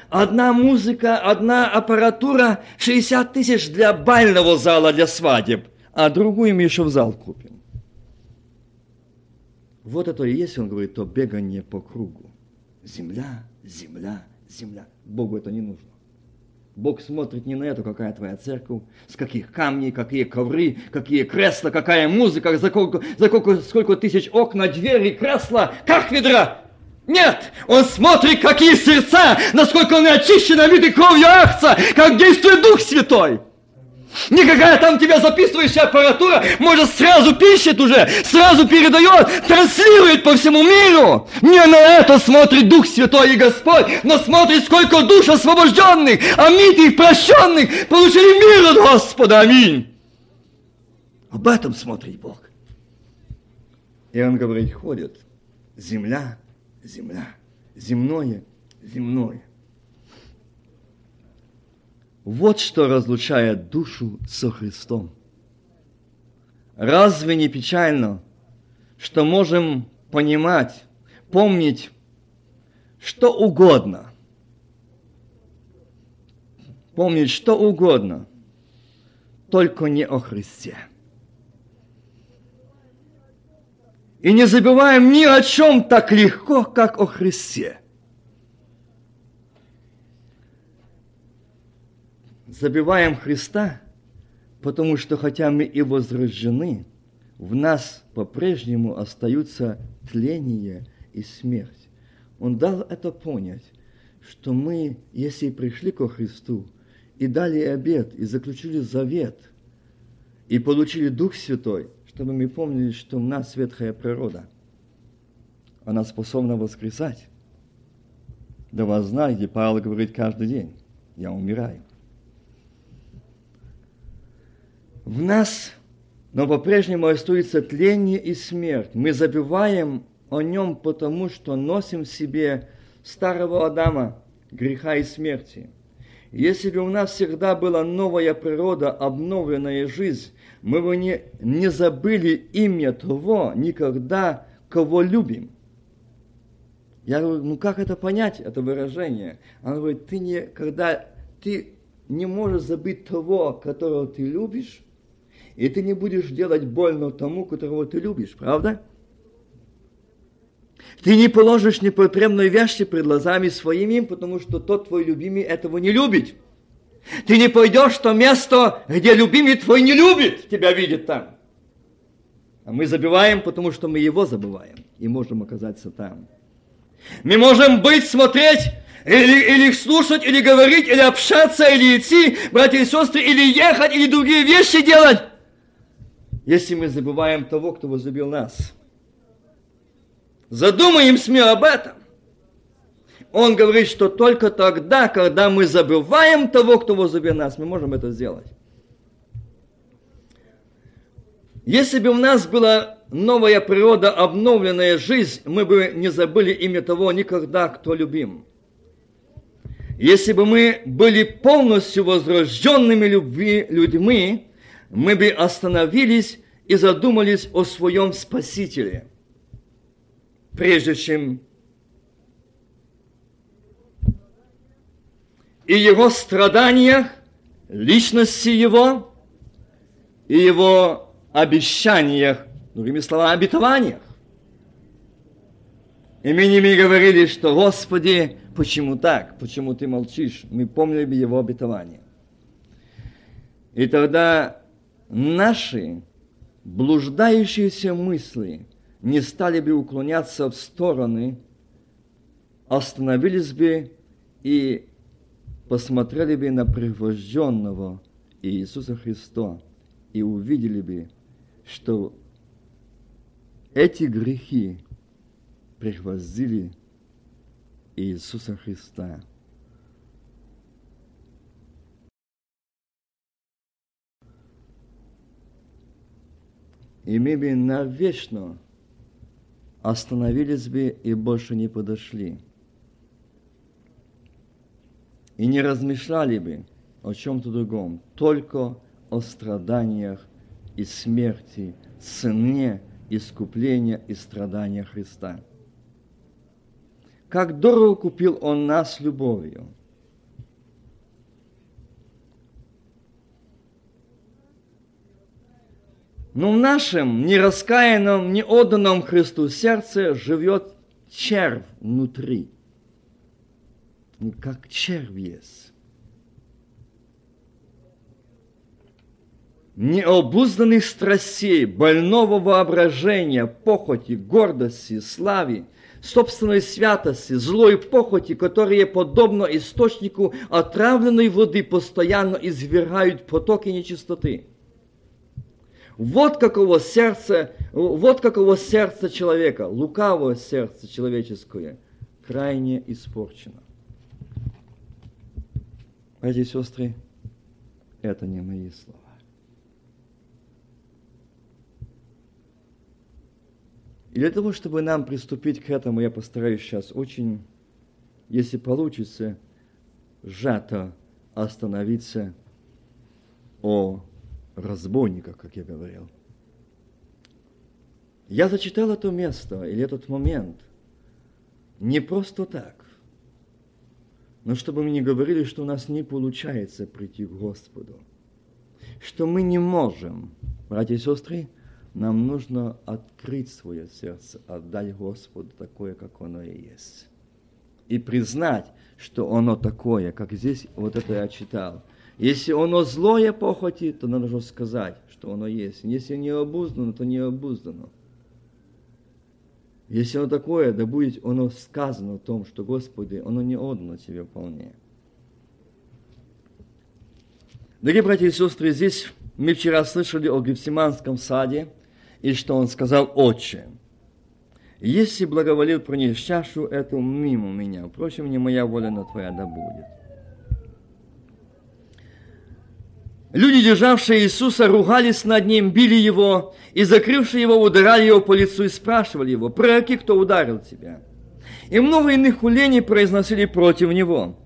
Одна музыка, одна аппаратура, 60 тысяч для бального зала, для свадеб, а другую мы еще в зал купим. Вот это и есть, он говорит, то бегание по кругу. Земля, земля, земля. Богу это не нужно. Бог смотрит не на это, какая твоя церковь, с каких камней, какие ковры, какие кресла, какая музыка, за сколько, за сколько, сколько тысяч окна, двери, кресла, как ведра. Нет, он смотрит, какие сердца, насколько он очищен виды кровью Ахца, как действует Дух Святой. Никакая там тебя записывающая аппаратура может сразу пишет уже, сразу передает, транслирует по всему миру. Не на это смотрит Дух Святой и Господь, но смотрит, сколько душ освобожденных, омитых, прощенных, получили мир от Господа. Аминь. Об этом смотрит Бог. И он говорит, ходит земля земля. Земное, земное. Вот что разлучает душу со Христом. Разве не печально, что можем понимать, помнить что угодно, помнить что угодно, только не о Христе. И не забываем ни о чем так легко, как о Христе. Забиваем Христа, потому что хотя мы и возрождены, в нас по-прежнему остаются тление и смерть. Он дал это понять, что мы, если пришли ко Христу и дали обет, и заключили завет, и получили Дух Святой – чтобы мы помнили, что у нас ветхая природа. Она способна воскресать. Да вас знаете, Павел говорит каждый день, я умираю. В нас, но по-прежнему остается тление и смерть. Мы забиваем о нем, потому что носим в себе старого Адама, греха и смерти. Если бы у нас всегда была новая природа, обновленная жизнь, мы бы не, не забыли имя того никогда, кого любим. Я говорю, ну как это понять, это выражение? Она говорит, ты не, когда ты не можешь забыть того, которого ты любишь, и ты не будешь делать больно тому, которого ты любишь, правда? Ты не положишь непотребной вещи пред глазами своими, потому что тот твой любимый этого не любит. Ты не пойдешь в то место, где любимый твой не любит, тебя видит там. А мы забиваем, потому что мы его забываем и можем оказаться там. Мы можем быть, смотреть, или, или слушать, или говорить, или общаться, или идти, братья и сестры, или ехать, или другие вещи делать, если мы забываем того, кто возлюбил нас. Задумаемся об этом. Он говорит, что только тогда, когда мы забываем того, кто возлюбил нас, мы можем это сделать. Если бы у нас была новая природа, обновленная жизнь, мы бы не забыли имя того никогда, кто любим. Если бы мы были полностью возрожденными любви, людьми, мы бы остановились и задумались о своем Спасителе, прежде чем и его страданиях, личности его и его обещаниях, другими словами, обетованиях. И мы ними говорили, что, Господи, почему так? Почему ты молчишь? Мы помнили его обетование. И тогда наши блуждающиеся мысли не стали бы уклоняться в стороны, остановились бы и посмотрели бы на превожденного Иисуса Христа и увидели бы, что эти грехи прихватили Иисуса Христа. И мы бы навечно остановились бы и больше не подошли – и не размышляли бы о чем-то другом, только о страданиях и смерти, цене искупления и страдания Христа. Как дорого купил Он нас любовью. Но в нашем нераскаянном, неотданном Христу сердце живет червь внутри – как червь есть. Необузданных страстей, больного воображения, похоти, гордости, славы, собственной святости, злой похоти, которые, подобно источнику отравленной воды, постоянно извергают потоки нечистоты. Вот каково сердце, вот каково сердце человека, лукавое сердце человеческое, крайне испорчено. Братья и сестры, это не мои слова. И для того, чтобы нам приступить к этому, я постараюсь сейчас очень, если получится, сжато остановиться о разбойниках, как я говорил. Я зачитал это место или этот момент не просто так. Но чтобы мы не говорили, что у нас не получается прийти к Господу, что мы не можем, братья и сестры, нам нужно открыть свое сердце, отдать Господу такое, как оно и есть. И признать, что оно такое, как здесь вот это я читал. Если оно злое похоти, то надо же сказать, что оно есть. Если не обуздано, то не обуздано. Если оно такое, да будет оно сказано о том, что, Господи, оно не отдано Тебе вполне. Дорогие братья и сестры, здесь мы вчера слышали о Гефсиманском саде, и что он сказал, «Отче, если благоволил пронести чашу эту мимо меня, впрочем, не моя воля, но Твоя да будет». Люди, державшие Иисуса, ругались над ним, били его, и, закрывшие его, ударали его по лицу и спрашивали его, пророки, кто ударил тебя? И много иных хулений произносили против него.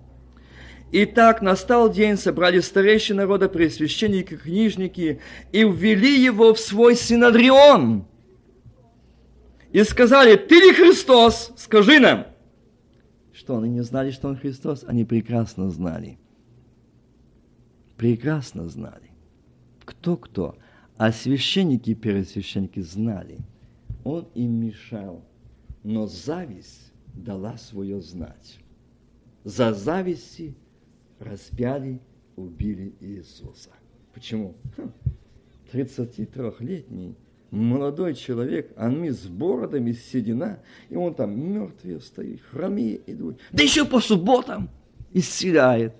И так настал день, собрали старейшие народа, пресвященники, книжники, и ввели его в свой синодрион. И сказали, ты ли Христос? Скажи нам. Что, они не знали, что Он Христос? Они прекрасно знали. Прекрасно знали. Кто-кто? А священники и первосвященники знали. Он им мешал. Но зависть дала свое знать. За зависти распяли, убили Иисуса. Почему? 33-летний молодой человек, они с бородами, седина, и он там мертвый стоит, хромеет, идут. Да еще по субботам исцеляет.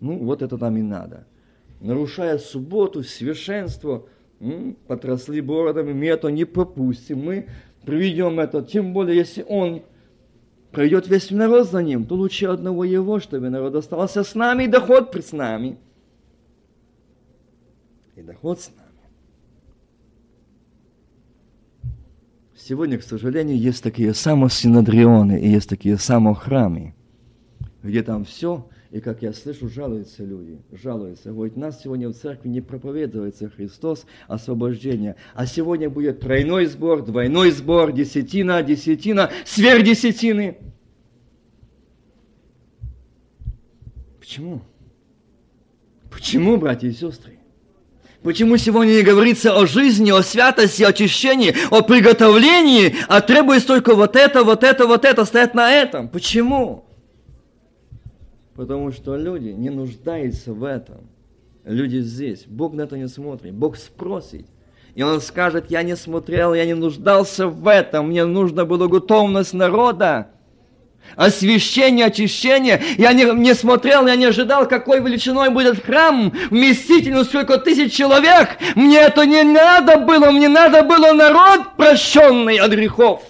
Ну, вот это там и надо. Нарушая субботу, священство, м, потросли бородами, мы это не пропустим, мы приведем это, тем более, если он пройдет весь народ за ним, то лучше одного его, чтобы народ остался с нами и доход с нами. И доход с нами. Сегодня, к сожалению, есть такие самосинадрионы и есть такие самохрамы, где там все, и, как я слышу, жалуются люди, жалуются. Говорят, нас сегодня в церкви не проповедуется Христос, освобождение, а сегодня будет тройной сбор, двойной сбор, десятина, десятина, сверхдесятины. Почему? Почему, братья и сестры? Почему сегодня не говорится о жизни, о святости, о очищении, о приготовлении, а требуется только вот это, вот это, вот это, стоять на этом? Почему? Потому что люди не нуждаются в этом. Люди здесь. Бог на это не смотрит. Бог спросит. И он скажет, я не смотрел, я не нуждался в этом. Мне нужна была готовность народа освящение, очищение. Я не, не смотрел, я не ожидал, какой величиной будет храм, вместительно сколько тысяч человек. Мне это не надо было, мне надо было народ прощенный от грехов.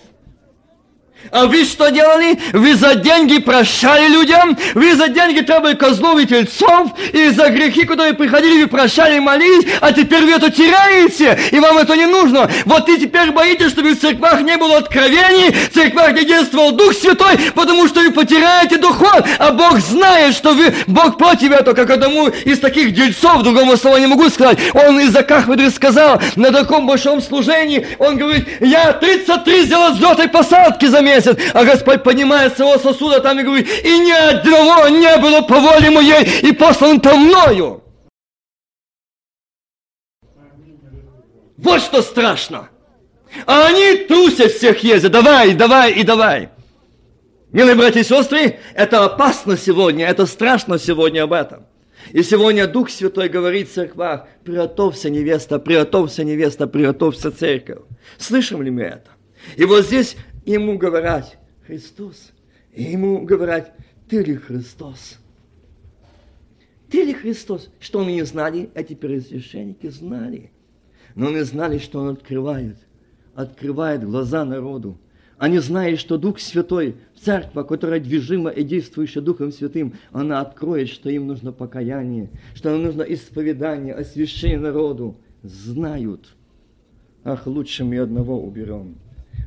А вы что делали? Вы за деньги прощали людям, вы за деньги требовали козлов и тельцов, и за грехи, которые приходили, вы прощали молились, а теперь вы это теряете, и вам это не нужно. Вот и теперь боитесь, чтобы в церквах не было откровений, в церквах не действовал Дух Святой, потому что вы потеряете духов, а Бог знает, что вы, Бог против этого, как одному из таких дельцов, другому слова не могу сказать, он из-за Кахведры сказал на таком большом служении, он говорит, я 33 сделал взлетной посадки за месяц, а Господь поднимает своего сосуда там и говорит, и ни одного не было по воле моей, и послан то мною. Вот что страшно. А они трусят всех ездят. Давай, давай и давай. Милые братья и сестры, это опасно сегодня, это страшно сегодня об этом. И сегодня Дух Святой говорит в церквах, приготовься невеста, приготовься невеста, приготовься церковь. Слышим ли мы это? И вот здесь ему говорят Христос, и ему говорят, ты ли Христос? Ты ли Христос? Что они не знали? Эти первосвященники знали. Но они знали, что Он открывает. Открывает глаза народу. Они знают, что Дух Святой, церковь, которая движима и действующая Духом Святым, она откроет, что им нужно покаяние, что им нужно исповедание, освящение народу. Знают. Ах, лучше мы одного уберем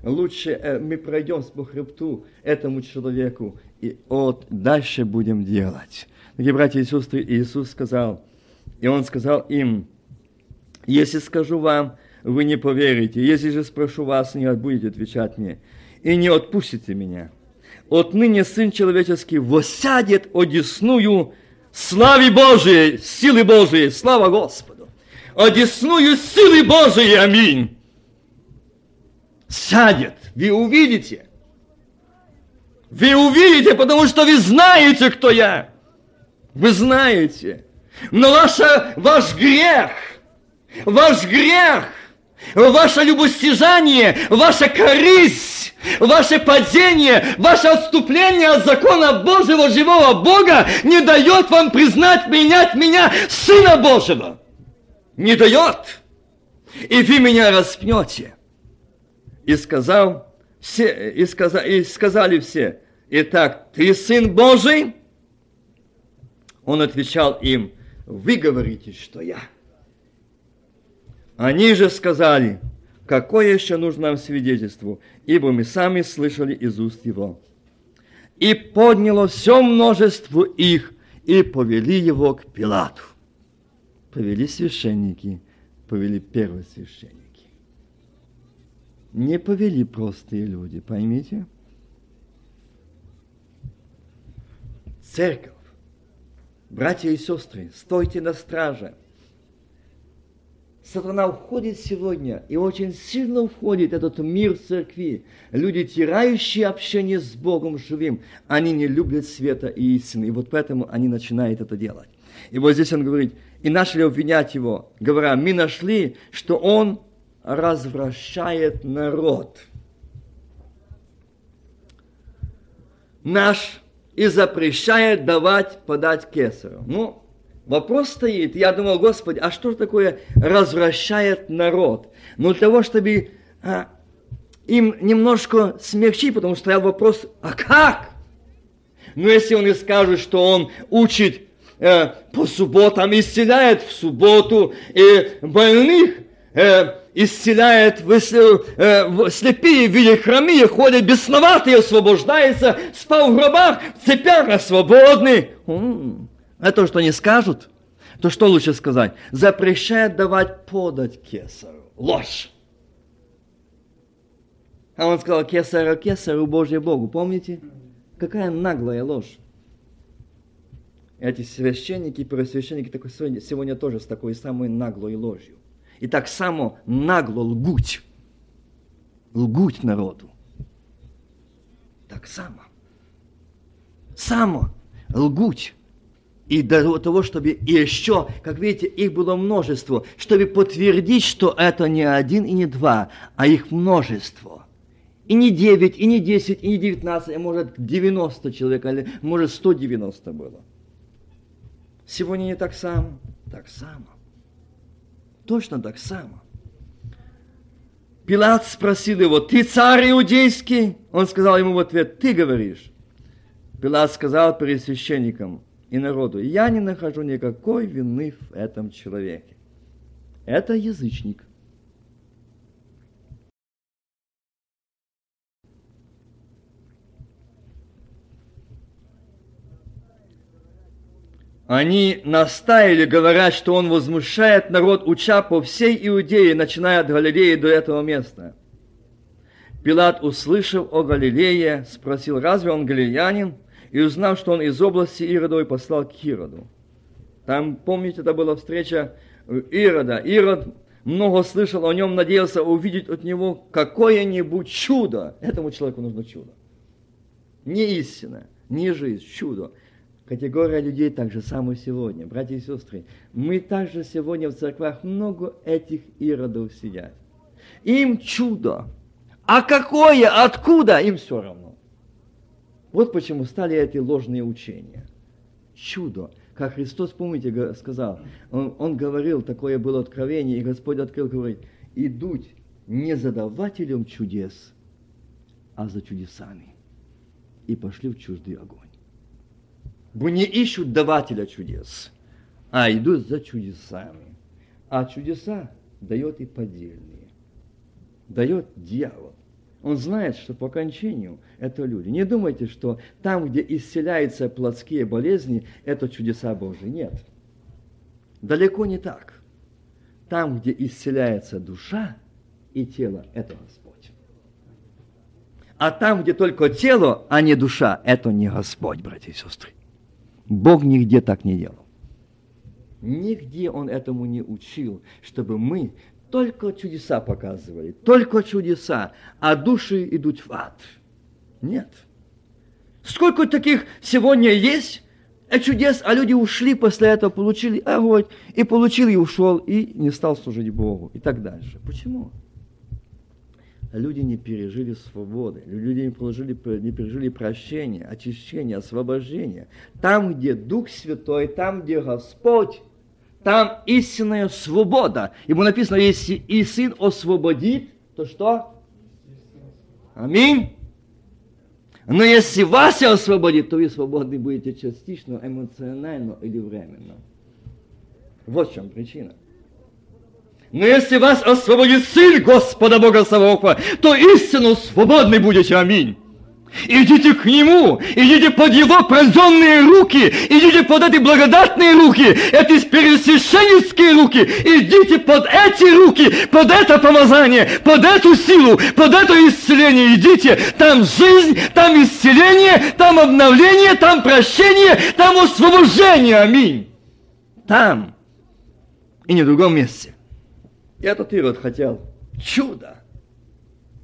лучше э, мы пройдем по хребту этому человеку, и вот дальше будем делать. Дорогие братья и сестры, Иисус сказал, и Он сказал им, если скажу вам, вы не поверите, если же спрошу вас, не будете отвечать мне, и не отпустите меня. Отныне Сын Человеческий восядет одесную славе Божией, силы Божией, слава Господу. Одесную силы Божией, аминь сядет. Вы увидите. Вы увидите, потому что вы знаете, кто я. Вы знаете. Но ваша, ваш грех, ваш грех, ваше любостяжание, ваша корысть, ваше падение, ваше отступление от закона Божьего, живого Бога не дает вам признать, принять меня, Сына Божьего. Не дает. И вы меня распнете. И сказал, все, и, сказа, и сказали все, итак, ты сын Божий? Он отвечал им, вы говорите, что я. Они же сказали, какое еще нужно нам свидетельство, ибо мы сами слышали из уст его. И подняло все множество их, и повели его к Пилату. Повели священники, повели первосвященники не повели простые люди, поймите? Церковь, братья и сестры, стойте на страже. Сатана входит сегодня, и очень сильно входит этот мир церкви. Люди, тирающие общение с Богом живым, они не любят света и истины, и вот поэтому они начинают это делать. И вот здесь он говорит, и начали обвинять его, говоря, мы нашли, что он развращает народ. Наш и запрещает давать подать кесарю. Ну, вопрос стоит, я думал, Господи, а что такое развращает народ? Ну, для того, чтобы а, им немножко смягчить, потому что стоял вопрос, а как? Ну, если он и скажет, что он учит э, по субботам, исцеляет в субботу, и больных э, исцеляет, э, слепые видят хромые, ходят бесноватые, освобождаются, спал в гробах, в цепях, свободны. Это то, что они скажут, то что лучше сказать? Запрещает давать подать кесарю. Ложь. А он сказал, кесарю, кесарю, Божье Богу. Помните? Какая наглая ложь эти священники и первосвященники такой сегодня, сегодня тоже с такой самой наглой ложью. И так само нагло лгуть. Лгуть народу. Так само. Само лгуть. И до того, чтобы и еще, как видите, их было множество, чтобы подтвердить, что это не один и не два, а их множество. И не девять, и не десять, и не девятнадцать, а может девяносто человек, или может сто девяносто было. Сегодня не так само. Так само. Точно так само. Пилат спросил его, ты царь иудейский? Он сказал ему в ответ, ты говоришь. Пилат сказал перед священником и народу, я не нахожу никакой вины в этом человеке. Это язычник. Они настаивали, говорят, что он возмущает народ, уча по всей Иудее, начиная от Галилеи до этого места. Пилат, услышав о Галилее, спросил, разве он галилеянин? И узнав, что он из области Иродовой, послал к Ироду. Там, помните, это была встреча Ирода. Ирод много слышал о нем, надеялся увидеть от него какое-нибудь чудо. Этому человеку нужно чудо. Не истина, не жизнь, чудо категория людей так же само сегодня. Братья и сестры, мы также сегодня в церквах много этих иродов сидят. Им чудо. А какое, откуда, им все равно. Вот почему стали эти ложные учения. Чудо. Как Христос, помните, сказал, он, он говорил, такое было откровение, и Господь открыл, говорит, идут не за давателем чудес, а за чудесами. И пошли в чуждый огонь. Не ищут давателя чудес, а идут за чудесами. А чудеса дает и поддельные. Дает дьявол. Он знает, что по окончанию это люди. Не думайте, что там, где исцеляются плотские болезни, это чудеса Божьи. Нет. Далеко не так. Там, где исцеляется душа и тело, это Господь. А там, где только тело, а не душа, это не Господь, братья и сестры. Бог нигде так не делал. Нигде Он этому не учил, чтобы мы только чудеса показывали, только чудеса, а души идут в ад. Нет. Сколько таких сегодня есть э, чудес, а люди ушли после этого, получили огонь, и получил, и ушел, и не стал служить Богу, и так дальше. Почему? Люди не пережили свободы, люди не пережили, не пережили прощения, очищения, освобождения. Там, где Дух Святой, там, где Господь, там истинная свобода. Ему написано, если и Сын освободит, то что? Аминь. Но если вас освободит, то вы свободны будете частично, эмоционально или временно. Вот в чем причина. Но если вас освободит Сын Господа Бога Саваофа, то истину свободны будете. Аминь. Идите к Нему, идите под Его пронзенные руки, идите под эти благодатные руки, эти первосвященнические руки, идите под эти руки, под это помазание, под эту силу, под это исцеление, идите, там жизнь, там исцеление, там обновление, там прощение, там освобождение, аминь. Там и не в другом месте. Этот Ирод хотел чудо.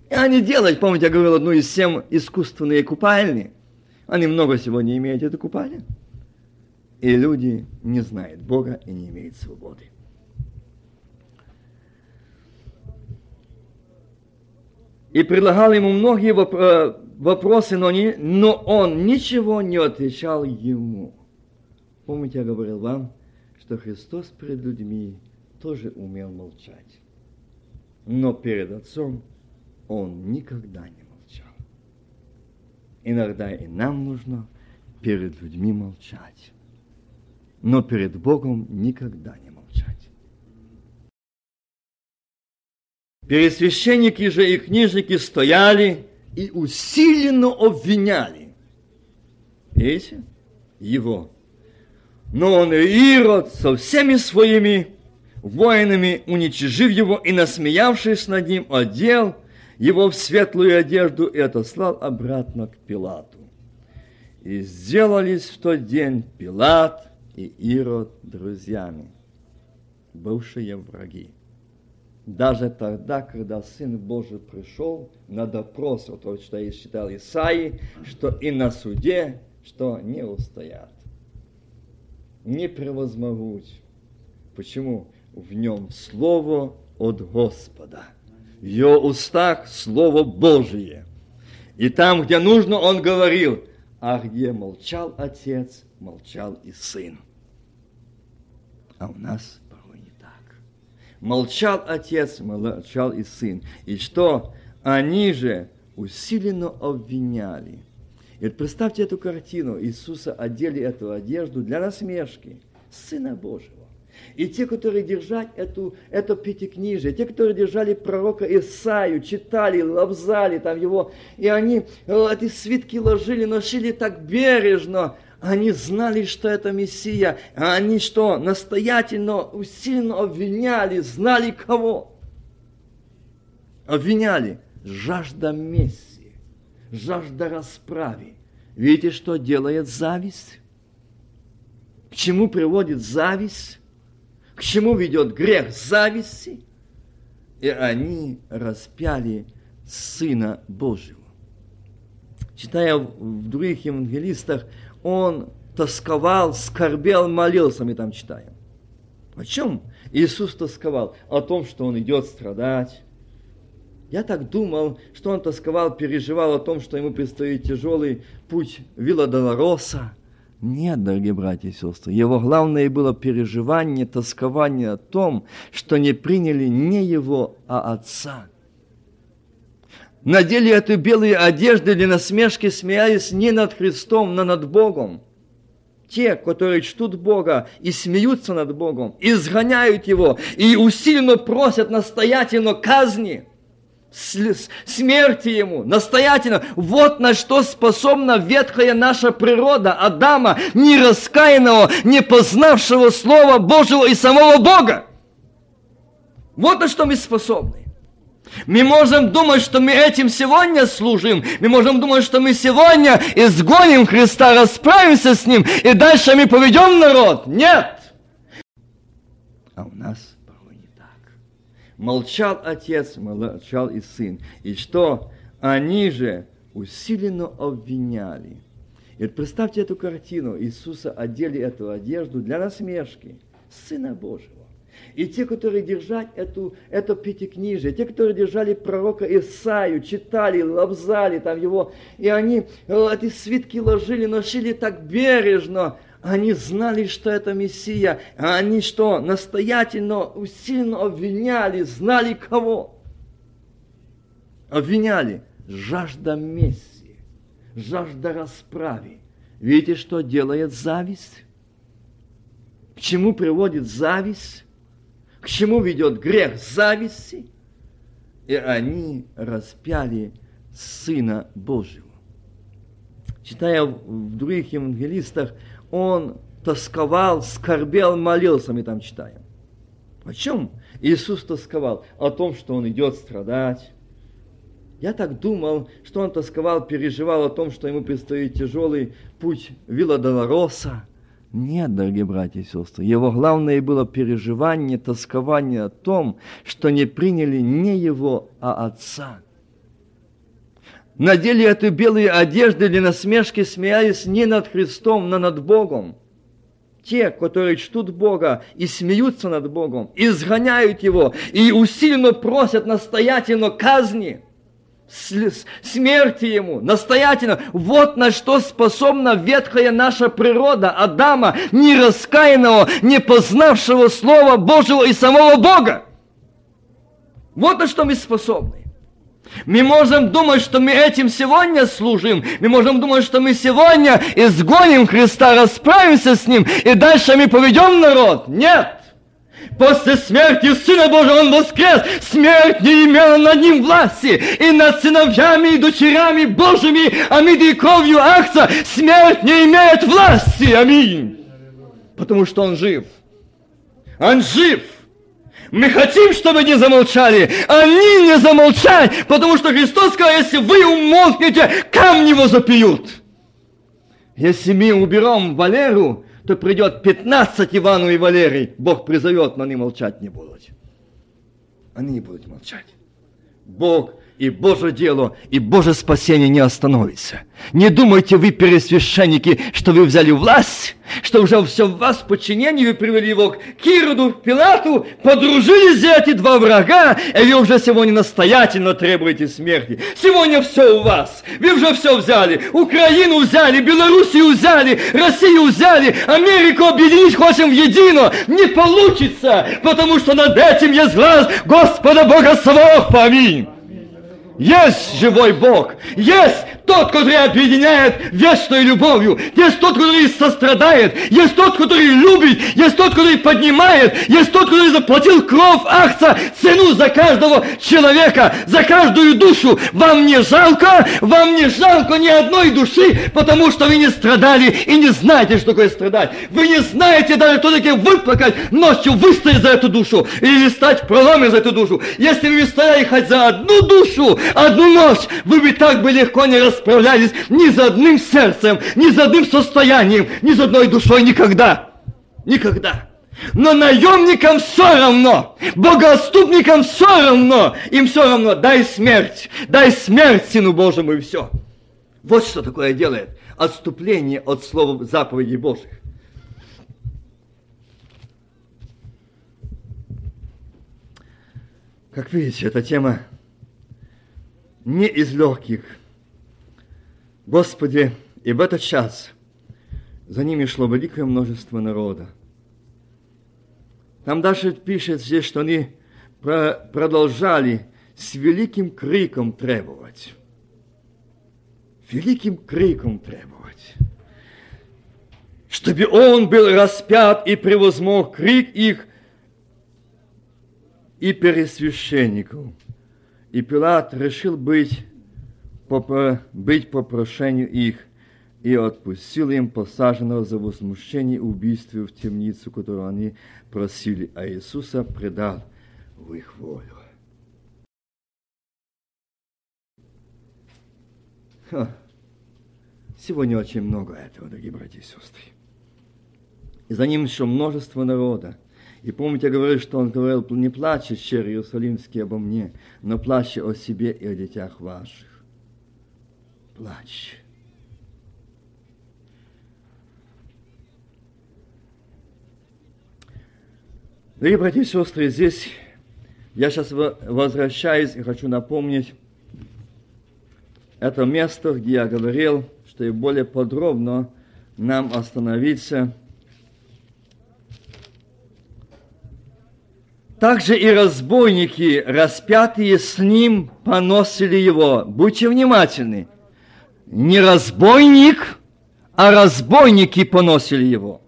И они делают, помните, я говорил одну из семь искусственные купальни. Они много сегодня имеют эту купальню. И люди не знают Бога и не имеют свободы. И предлагал ему многие э, вопросы, но, не, но он ничего не отвечал ему. Помните, я говорил вам, что Христос перед людьми тоже умел молчать. Но перед Отцом он никогда не молчал. Иногда и нам нужно перед людьми молчать, но перед Богом никогда не молчать. Пересвященники же и книжники стояли и усиленно обвиняли. Видите? Его. Но он Ирод со всеми своими воинами, уничижив его и насмеявшись над ним, одел его в светлую одежду и отослал обратно к Пилату. И сделались в тот день Пилат и Ирод друзьями, бывшие враги. Даже тогда, когда Сын Божий пришел на допрос, вот то, что я считал Исаи, что и на суде, что не устоят, не превозмогут. Почему? В нем Слово от Господа – в его устах Слово Божие. И там, где нужно, он говорил, а где молчал отец, молчал и сын. А у нас порой не так. Молчал отец, молчал и сын. И что? Они же усиленно обвиняли. И вот представьте эту картину. Иисуса одели эту одежду для насмешки Сына Божьего. И те, которые держали эту, это пятикнижие, те, которые держали пророка Исаию, читали, лобзали там его, и они э, эти свитки ложили, носили так бережно, они знали, что это Мессия, а они что, настоятельно, усиленно обвиняли, знали кого? Обвиняли жажда мести, жажда расправи. Видите, что делает зависть? К чему приводит зависть? К чему ведет грех зависти, и они распяли Сына Божьего. Читая в других евангелистах, он тосковал, скорбел, молился, мы там читаем. О чем Иисус тосковал? О том, что он идет страдать. Я так думал, что он тосковал, переживал о том, что ему предстоит тяжелый путь Вилла Долороса – нет, дорогие братья и сестры, его главное было переживание, тоскование о том, что не приняли не его, а отца. Надели эту белые одежды для насмешки, смеялись не над Христом, но над Богом. Те, которые чтут Бога и смеются над Богом, изгоняют Его и усиленно просят настоятельно казни – смерти ему, настоятельно. Вот на что способна ветхая наша природа Адама, не раскаянного, не познавшего Слова Божьего и самого Бога. Вот на что мы способны. Мы можем думать, что мы этим сегодня служим. Мы можем думать, что мы сегодня изгоним Христа, расправимся с Ним, и дальше мы поведем народ. Нет! А у нас Молчал отец, молчал и сын. И что? Они же усиленно обвиняли. И вот представьте эту картину. Иисуса одели эту одежду для насмешки Сына Божьего. И те, которые держали эту, это пятикнижие, те, которые держали пророка Исаию, читали, лобзали там его, и они э, эти свитки ложили, носили так бережно, они знали, что это Мессия. Они что? Настоятельно, усиленно обвиняли, знали кого? Обвиняли. Жажда мести, жажда расправи. Видите, что делает зависть? К чему приводит зависть? К чему ведет грех зависти? И они распяли Сына Божьего. Читая в других евангелистах, он тосковал, скорбел, молился, мы там читаем. О чем Иисус тосковал? О том, что Он идет страдать. Я так думал, что Он тосковал, переживал о том, что Ему предстоит тяжелый путь Вилла Долороса. Нет, дорогие братья и сестры, его главное было переживание, тоскование о том, что не приняли не его, а отца. Надели эту белые одежды для насмешки, смеялись не над Христом, но над Богом те, которые чтут Бога и смеются над Богом, изгоняют Его и усиленно просят настоятельно казни, смерти Ему, настоятельно. Вот на что способна ветхая наша природа Адама, не раскаянного, не познавшего Слова Божьего и самого Бога. Вот на что мы способны. Мы можем думать, что мы этим сегодня служим. Мы можем думать, что мы сегодня изгоним Христа, расправимся с Ним, и дальше мы поведем народ. Нет! После смерти Сына Божьего Он воскрес. Смерть не имела над Ним власти. И над сыновьями и дочерями Божьими, аминь, и кровью Акса, смерть не имеет власти. Аминь. Потому что Он жив. Он жив. Мы хотим, чтобы не замолчали. Они не замолчать, потому что Христос сказал, если вы умолкнете, камни его запьют. Если мы уберем Валеру, то придет 15 Ивану и Валерий. Бог призовет, но они молчать не будут. Они не будут молчать. Бог и Божье дело, и Божье спасение не остановится. Не думайте вы, пересвященники, что вы взяли власть, что уже все в вас в подчинении, вы привели его к Кироду, Пилату, подружились за эти два врага, и вы уже сегодня настоятельно требуете смерти. Сегодня все у вас. Вы уже все взяли. Украину взяли, Белоруссию взяли, Россию взяли, Америку объединить хотим в едино. Не получится, потому что над этим есть глаз Господа Бога Саваофа. Аминь. Есть живой Бог, есть тот, который объединяет вечной любовью, есть тот, который сострадает, есть тот, который любит, есть тот, который поднимает, есть тот, который заплатил кровь Ахца, цену за каждого человека, за каждую душу. Вам не жалко, вам не жалко ни одной души, потому что вы не страдали и не знаете, что такое страдать. Вы не знаете даже, что такое выплакать ночью, выстоять за эту душу или стать проломе за эту душу. Если вы стояли хоть за одну душу, одну ночь, вы бы так бы легко не расправлялись ни за одним сердцем, ни за одним состоянием, ни за одной душой никогда. Никогда. Но наемникам все равно, богоотступникам все равно, им все равно, дай смерть, дай смерть Сыну Божьему и все. Вот что такое делает отступление от слова заповедей Божьих. Как видите, эта тема не из легких. Господи, и в этот час за ними шло великое множество народа. Там даже пишет здесь, что они продолжали с великим криком требовать. Великим криком требовать. Чтобы он был распят и превозмог крик их и пересвященников. И Пилат решил быть быть по прошению их и отпустил им посаженного за возмущение убийству в темницу, которую они просили, а Иисуса предал в их волю. Ха. Сегодня очень много этого, дорогие братья и сестры. И за ним еще множество народа. И помните, я говорил, что он говорил, не плачь, щер Иерусалимский, обо мне, но плачь о себе и о детях ваших. Плачь. Дорогие братья и сестры, здесь я сейчас возвращаюсь и хочу напомнить это место, где я говорил, что и более подробно нам остановиться – Также и разбойники, распятые с ним, поносили его. Будьте внимательны. Не разбойник, а разбойники поносили его.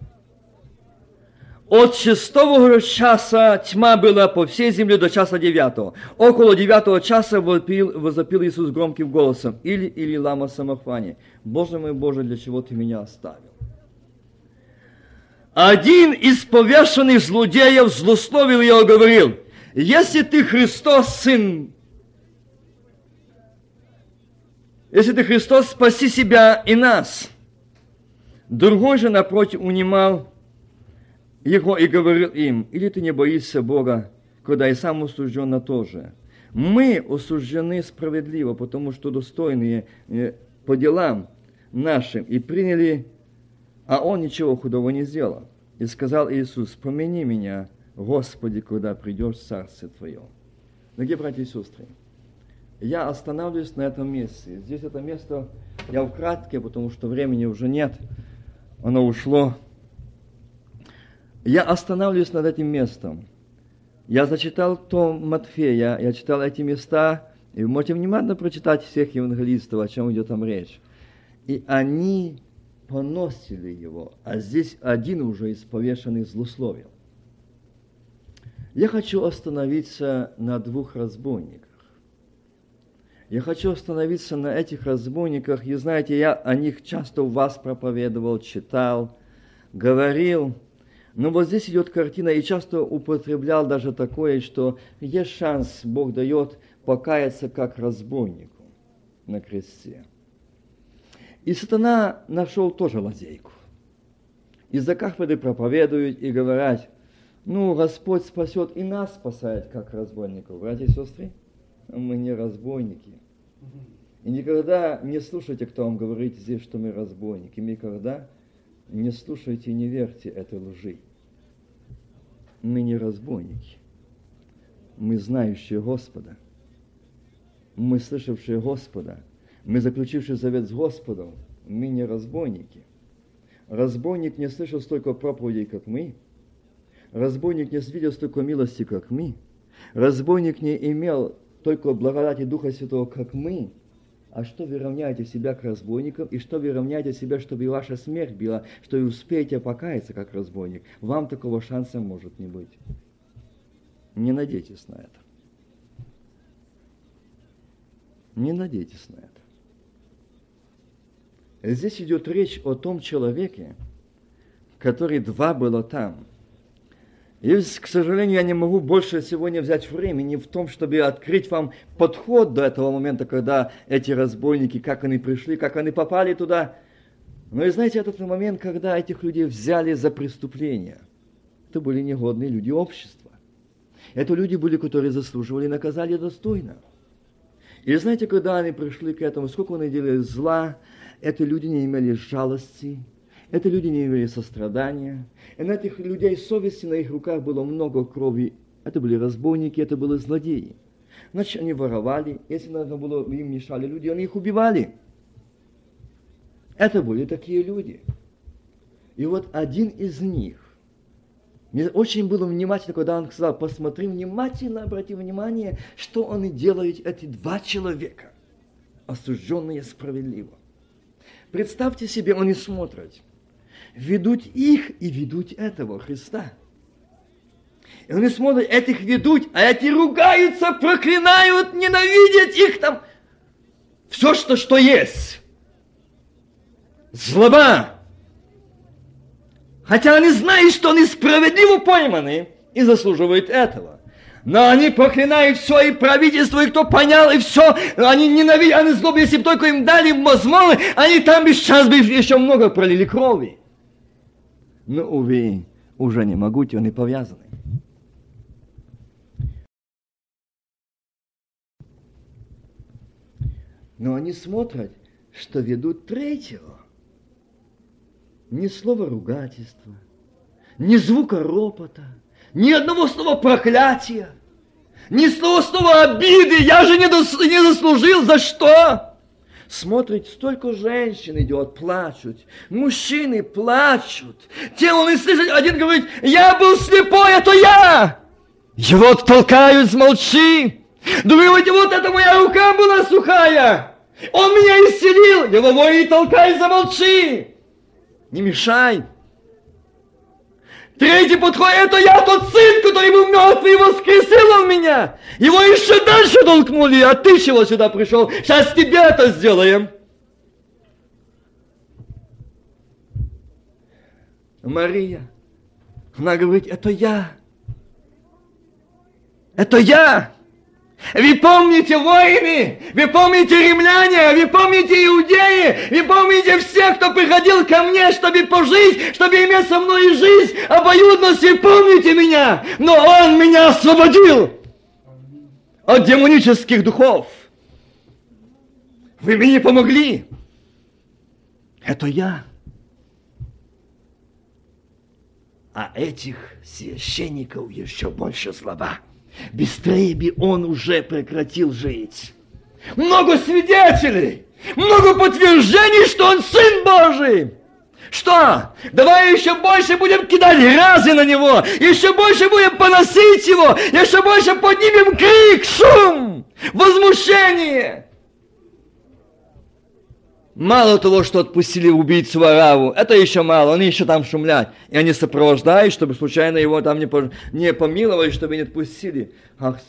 От шестого часа тьма была по всей земле до часа девятого. Около девятого часа возопил, возопил Иисус громким голосом. Или, или лама самохвани. Боже мой, Боже, для чего ты меня оставил? Один из повешенных злодеев злословил его и говорил, если ты Христос, Сын, если ты Христос, спаси себя и нас. Другой же, напротив, унимал его и говорил им, или ты не боишься Бога, когда и сам осужден на то же. Мы осуждены справедливо, потому что достойные э, по делам нашим и приняли, а он ничего худого не сделал. И сказал Иисус, помяни меня, Господи, когда придешь в Царствие Твое. Дорогие братья и сестры, я останавливаюсь на этом месте. Здесь это место я вкратке, потому что времени уже нет, оно ушло. Я останавливаюсь над этим местом. Я зачитал том Матфея, я читал эти места, и вы можете внимательно прочитать всех евангелистов, о чем идет там речь. И они поносили его, а здесь один уже из повешенных злословил. Я хочу остановиться на двух разбойниках. Я хочу остановиться на этих разбойниках. И знаете, я о них часто у вас проповедовал, читал, говорил. Но вот здесь идет картина, и часто употреблял даже такое, что есть шанс, Бог дает покаяться как разбойнику на кресте. И сатана нашел тоже лазейку. Из-за кафедры проповедуют и говорят, ну, Господь спасет и нас спасает, как разбойников. Братья и сестры, мы не разбойники. И никогда не слушайте, кто вам говорит здесь, что мы разбойники. Никогда не слушайте и не верьте этой лжи. Мы не разбойники. Мы знающие Господа. Мы слышавшие Господа – мы, заключившие завет с Господом, мы не разбойники. Разбойник не слышал столько проповедей, как мы. Разбойник не видел столько милости, как мы. Разбойник не имел только благодати Духа Святого, как мы. А что вы равняете себя к разбойникам, и что вы равняете себя, чтобы и ваша смерть была, что вы успеете покаяться, как разбойник? Вам такого шанса может не быть. Не надейтесь на это. Не надейтесь на это. Здесь идет речь о том человеке, который два было там. И, к сожалению, я не могу больше сегодня взять времени в том, чтобы открыть вам подход до этого момента, когда эти разбойники, как они пришли, как они попали туда. Но и знаете, этот момент, когда этих людей взяли за преступление. Это были негодные люди общества. Это люди были, которые заслуживали наказания достойно. И знаете, когда они пришли к этому, сколько они делали зла, это люди не имели жалости, это люди не имели сострадания. И на этих людей совести, на их руках было много крови. Это были разбойники, это были злодеи. Значит, они воровали. Если надо было, им мешали люди, они их убивали. Это были такие люди. И вот один из них, мне очень было внимательно, когда он сказал, посмотри внимательно, обрати внимание, что они делают, эти два человека, осужденные справедливо. Представьте себе, они смотрят. Ведут их и ведут этого Христа. И они смотрят, этих ведут, а эти ругаются, проклинают, ненавидят их там. Все, что, что есть. Злоба. Хотя они знают, что они справедливо пойманы и заслуживают этого. Но они проклинают все, и правительство, и кто понял, и все. Они ненавидят, они злобы, если бы только им дали возможность, они там бы сейчас бы еще много пролили крови. Но, увы, уже не могут, они повязаны. Но они смотрят, что ведут третьего. Ни слова ругательства, ни звука ропота – ни одного слова проклятия, ни слова слова обиды. Я же не, дос, не заслужил. За что? Смотрит, столько женщин идет, плачут. Мужчины плачут. Те он и слышит, один говорит, я был слепой, это я. Его толкают, смолчи. Думаете, вот это моя рука была сухая. Он меня исцелил. Его воин толкай, замолчи. Не мешай. Третий подход, это я тот сын, который был мертвый и воскресил он меня. Его еще дальше толкнули, а ты чего сюда пришел? Сейчас тебе это сделаем. Мария, она говорит, это я. Это я. Вы помните воины, вы помните римляне, вы помните иудеи, вы помните всех, кто приходил ко мне, чтобы пожить, чтобы иметь со мной жизнь, обоюдность, вы помните меня, но Он меня освободил от демонических духов. Вы мне помогли. Это я. А этих священников еще больше слова. Быстрее бы он уже прекратил жить. Много свидетелей, много подтверждений, что он Сын Божий. Что? Давай еще больше будем кидать разы на него, еще больше будем поносить его, еще больше поднимем крик, шум, возмущение. Мало того, что отпустили убийцу Вараву, это еще мало, они еще там шумлят. И они сопровождают, чтобы случайно его там не, не помиловали, чтобы не отпустили. Ах,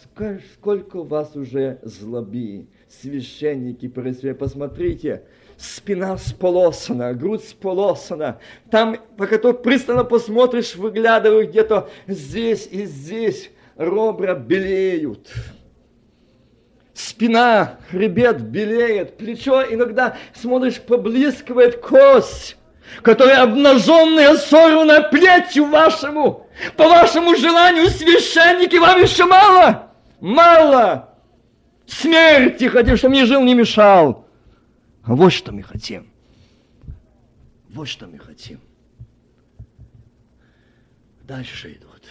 сколько у вас уже злоби, священники, посмотрите, спина сполосана, грудь сполосана. Там, пока ты пристально посмотришь, выглядывают где-то здесь и здесь, ребра белеют спина, хребет белеет, плечо иногда, смотришь, поблескивает кость, которая обнаженная, сорвана плетью вашему. По вашему желанию, священники, вам еще мало? Мало! Смерти хотим, чтобы не жил, не мешал. А вот что мы хотим. Вот что мы хотим. Дальше идут.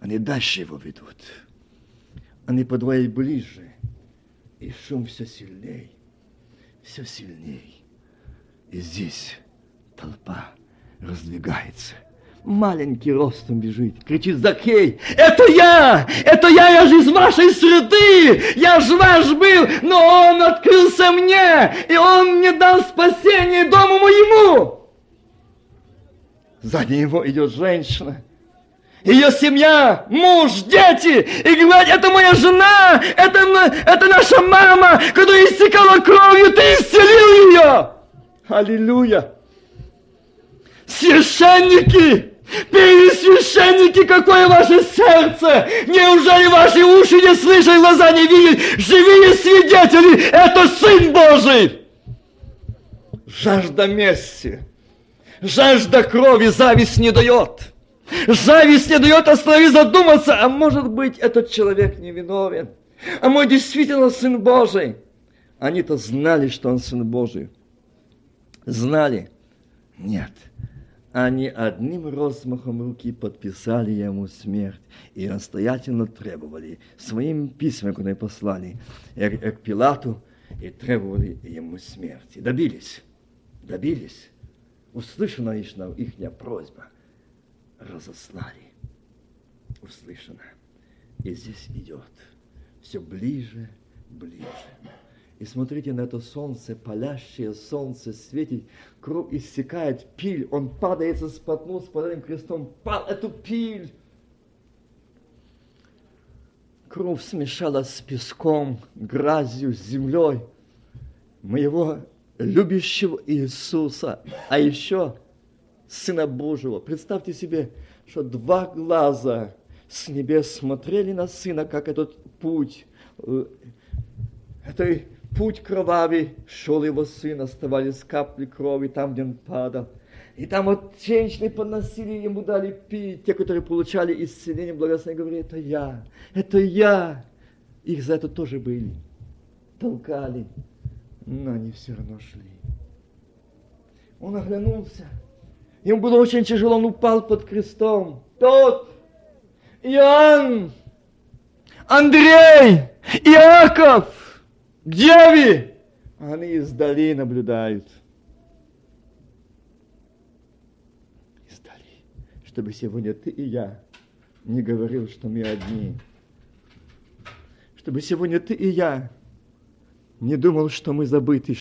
Они дальше его ведут. Они подвоят ближе. И шум все сильней, все сильней. И здесь толпа раздвигается. Маленький ростом бежит, кричит Закей, это я, это я, я же из вашей среды, я же ваш был, но он открылся мне, и он мне дал спасение дому моему. Сзади него идет женщина, ее семья, муж, дети, и говорят, это моя жена, это, это наша мама, которая истекала кровью, ты исцелил ее. Аллилуйя. Священники, Первосвященники, какое ваше сердце! Неужели ваши уши не слышат, глаза не видят? Живые свидетели, это Сын Божий! Жажда мести, жажда крови, зависть не дает. Зависть не дает остановить задуматься, а может быть, этот человек невиновен. А мой действительно Сын Божий. Они-то знали, что он Сын Божий. Знали? Нет. Они одним размахом руки подписали ему смерть и настоятельно требовали своими письмами, куда послали к Пилату, и требовали ему смерти. Добились. Добились. Услышана их просьба – разослали. Услышано. И здесь идет все ближе, ближе. И смотрите на это солнце, палящее солнце светит, кровь иссякает, пиль, он падает, споткнулся с подобным крестом, пал эту пиль. Кровь смешалась с песком, грязью, с землей моего любящего Иисуса. А еще Сына Божьего. Представьте себе, что два глаза с небес смотрели на Сына, как этот путь, э, это путь кровавый, шел его сын, оставались капли крови там, где он падал. И там вот женщины поносили, ему дали пить, те, которые получали исцеление, благословение, говорили, это я, это я. Их за это тоже были, толкали, но они все равно шли. Он оглянулся, Ему было очень тяжело, он упал под крестом. Тот, Иоанн, Андрей, Иаков, где вы? Они издали наблюдают. Издали. Чтобы сегодня ты и я не говорил, что мы одни. Чтобы сегодня ты и я не думал, что мы забыты,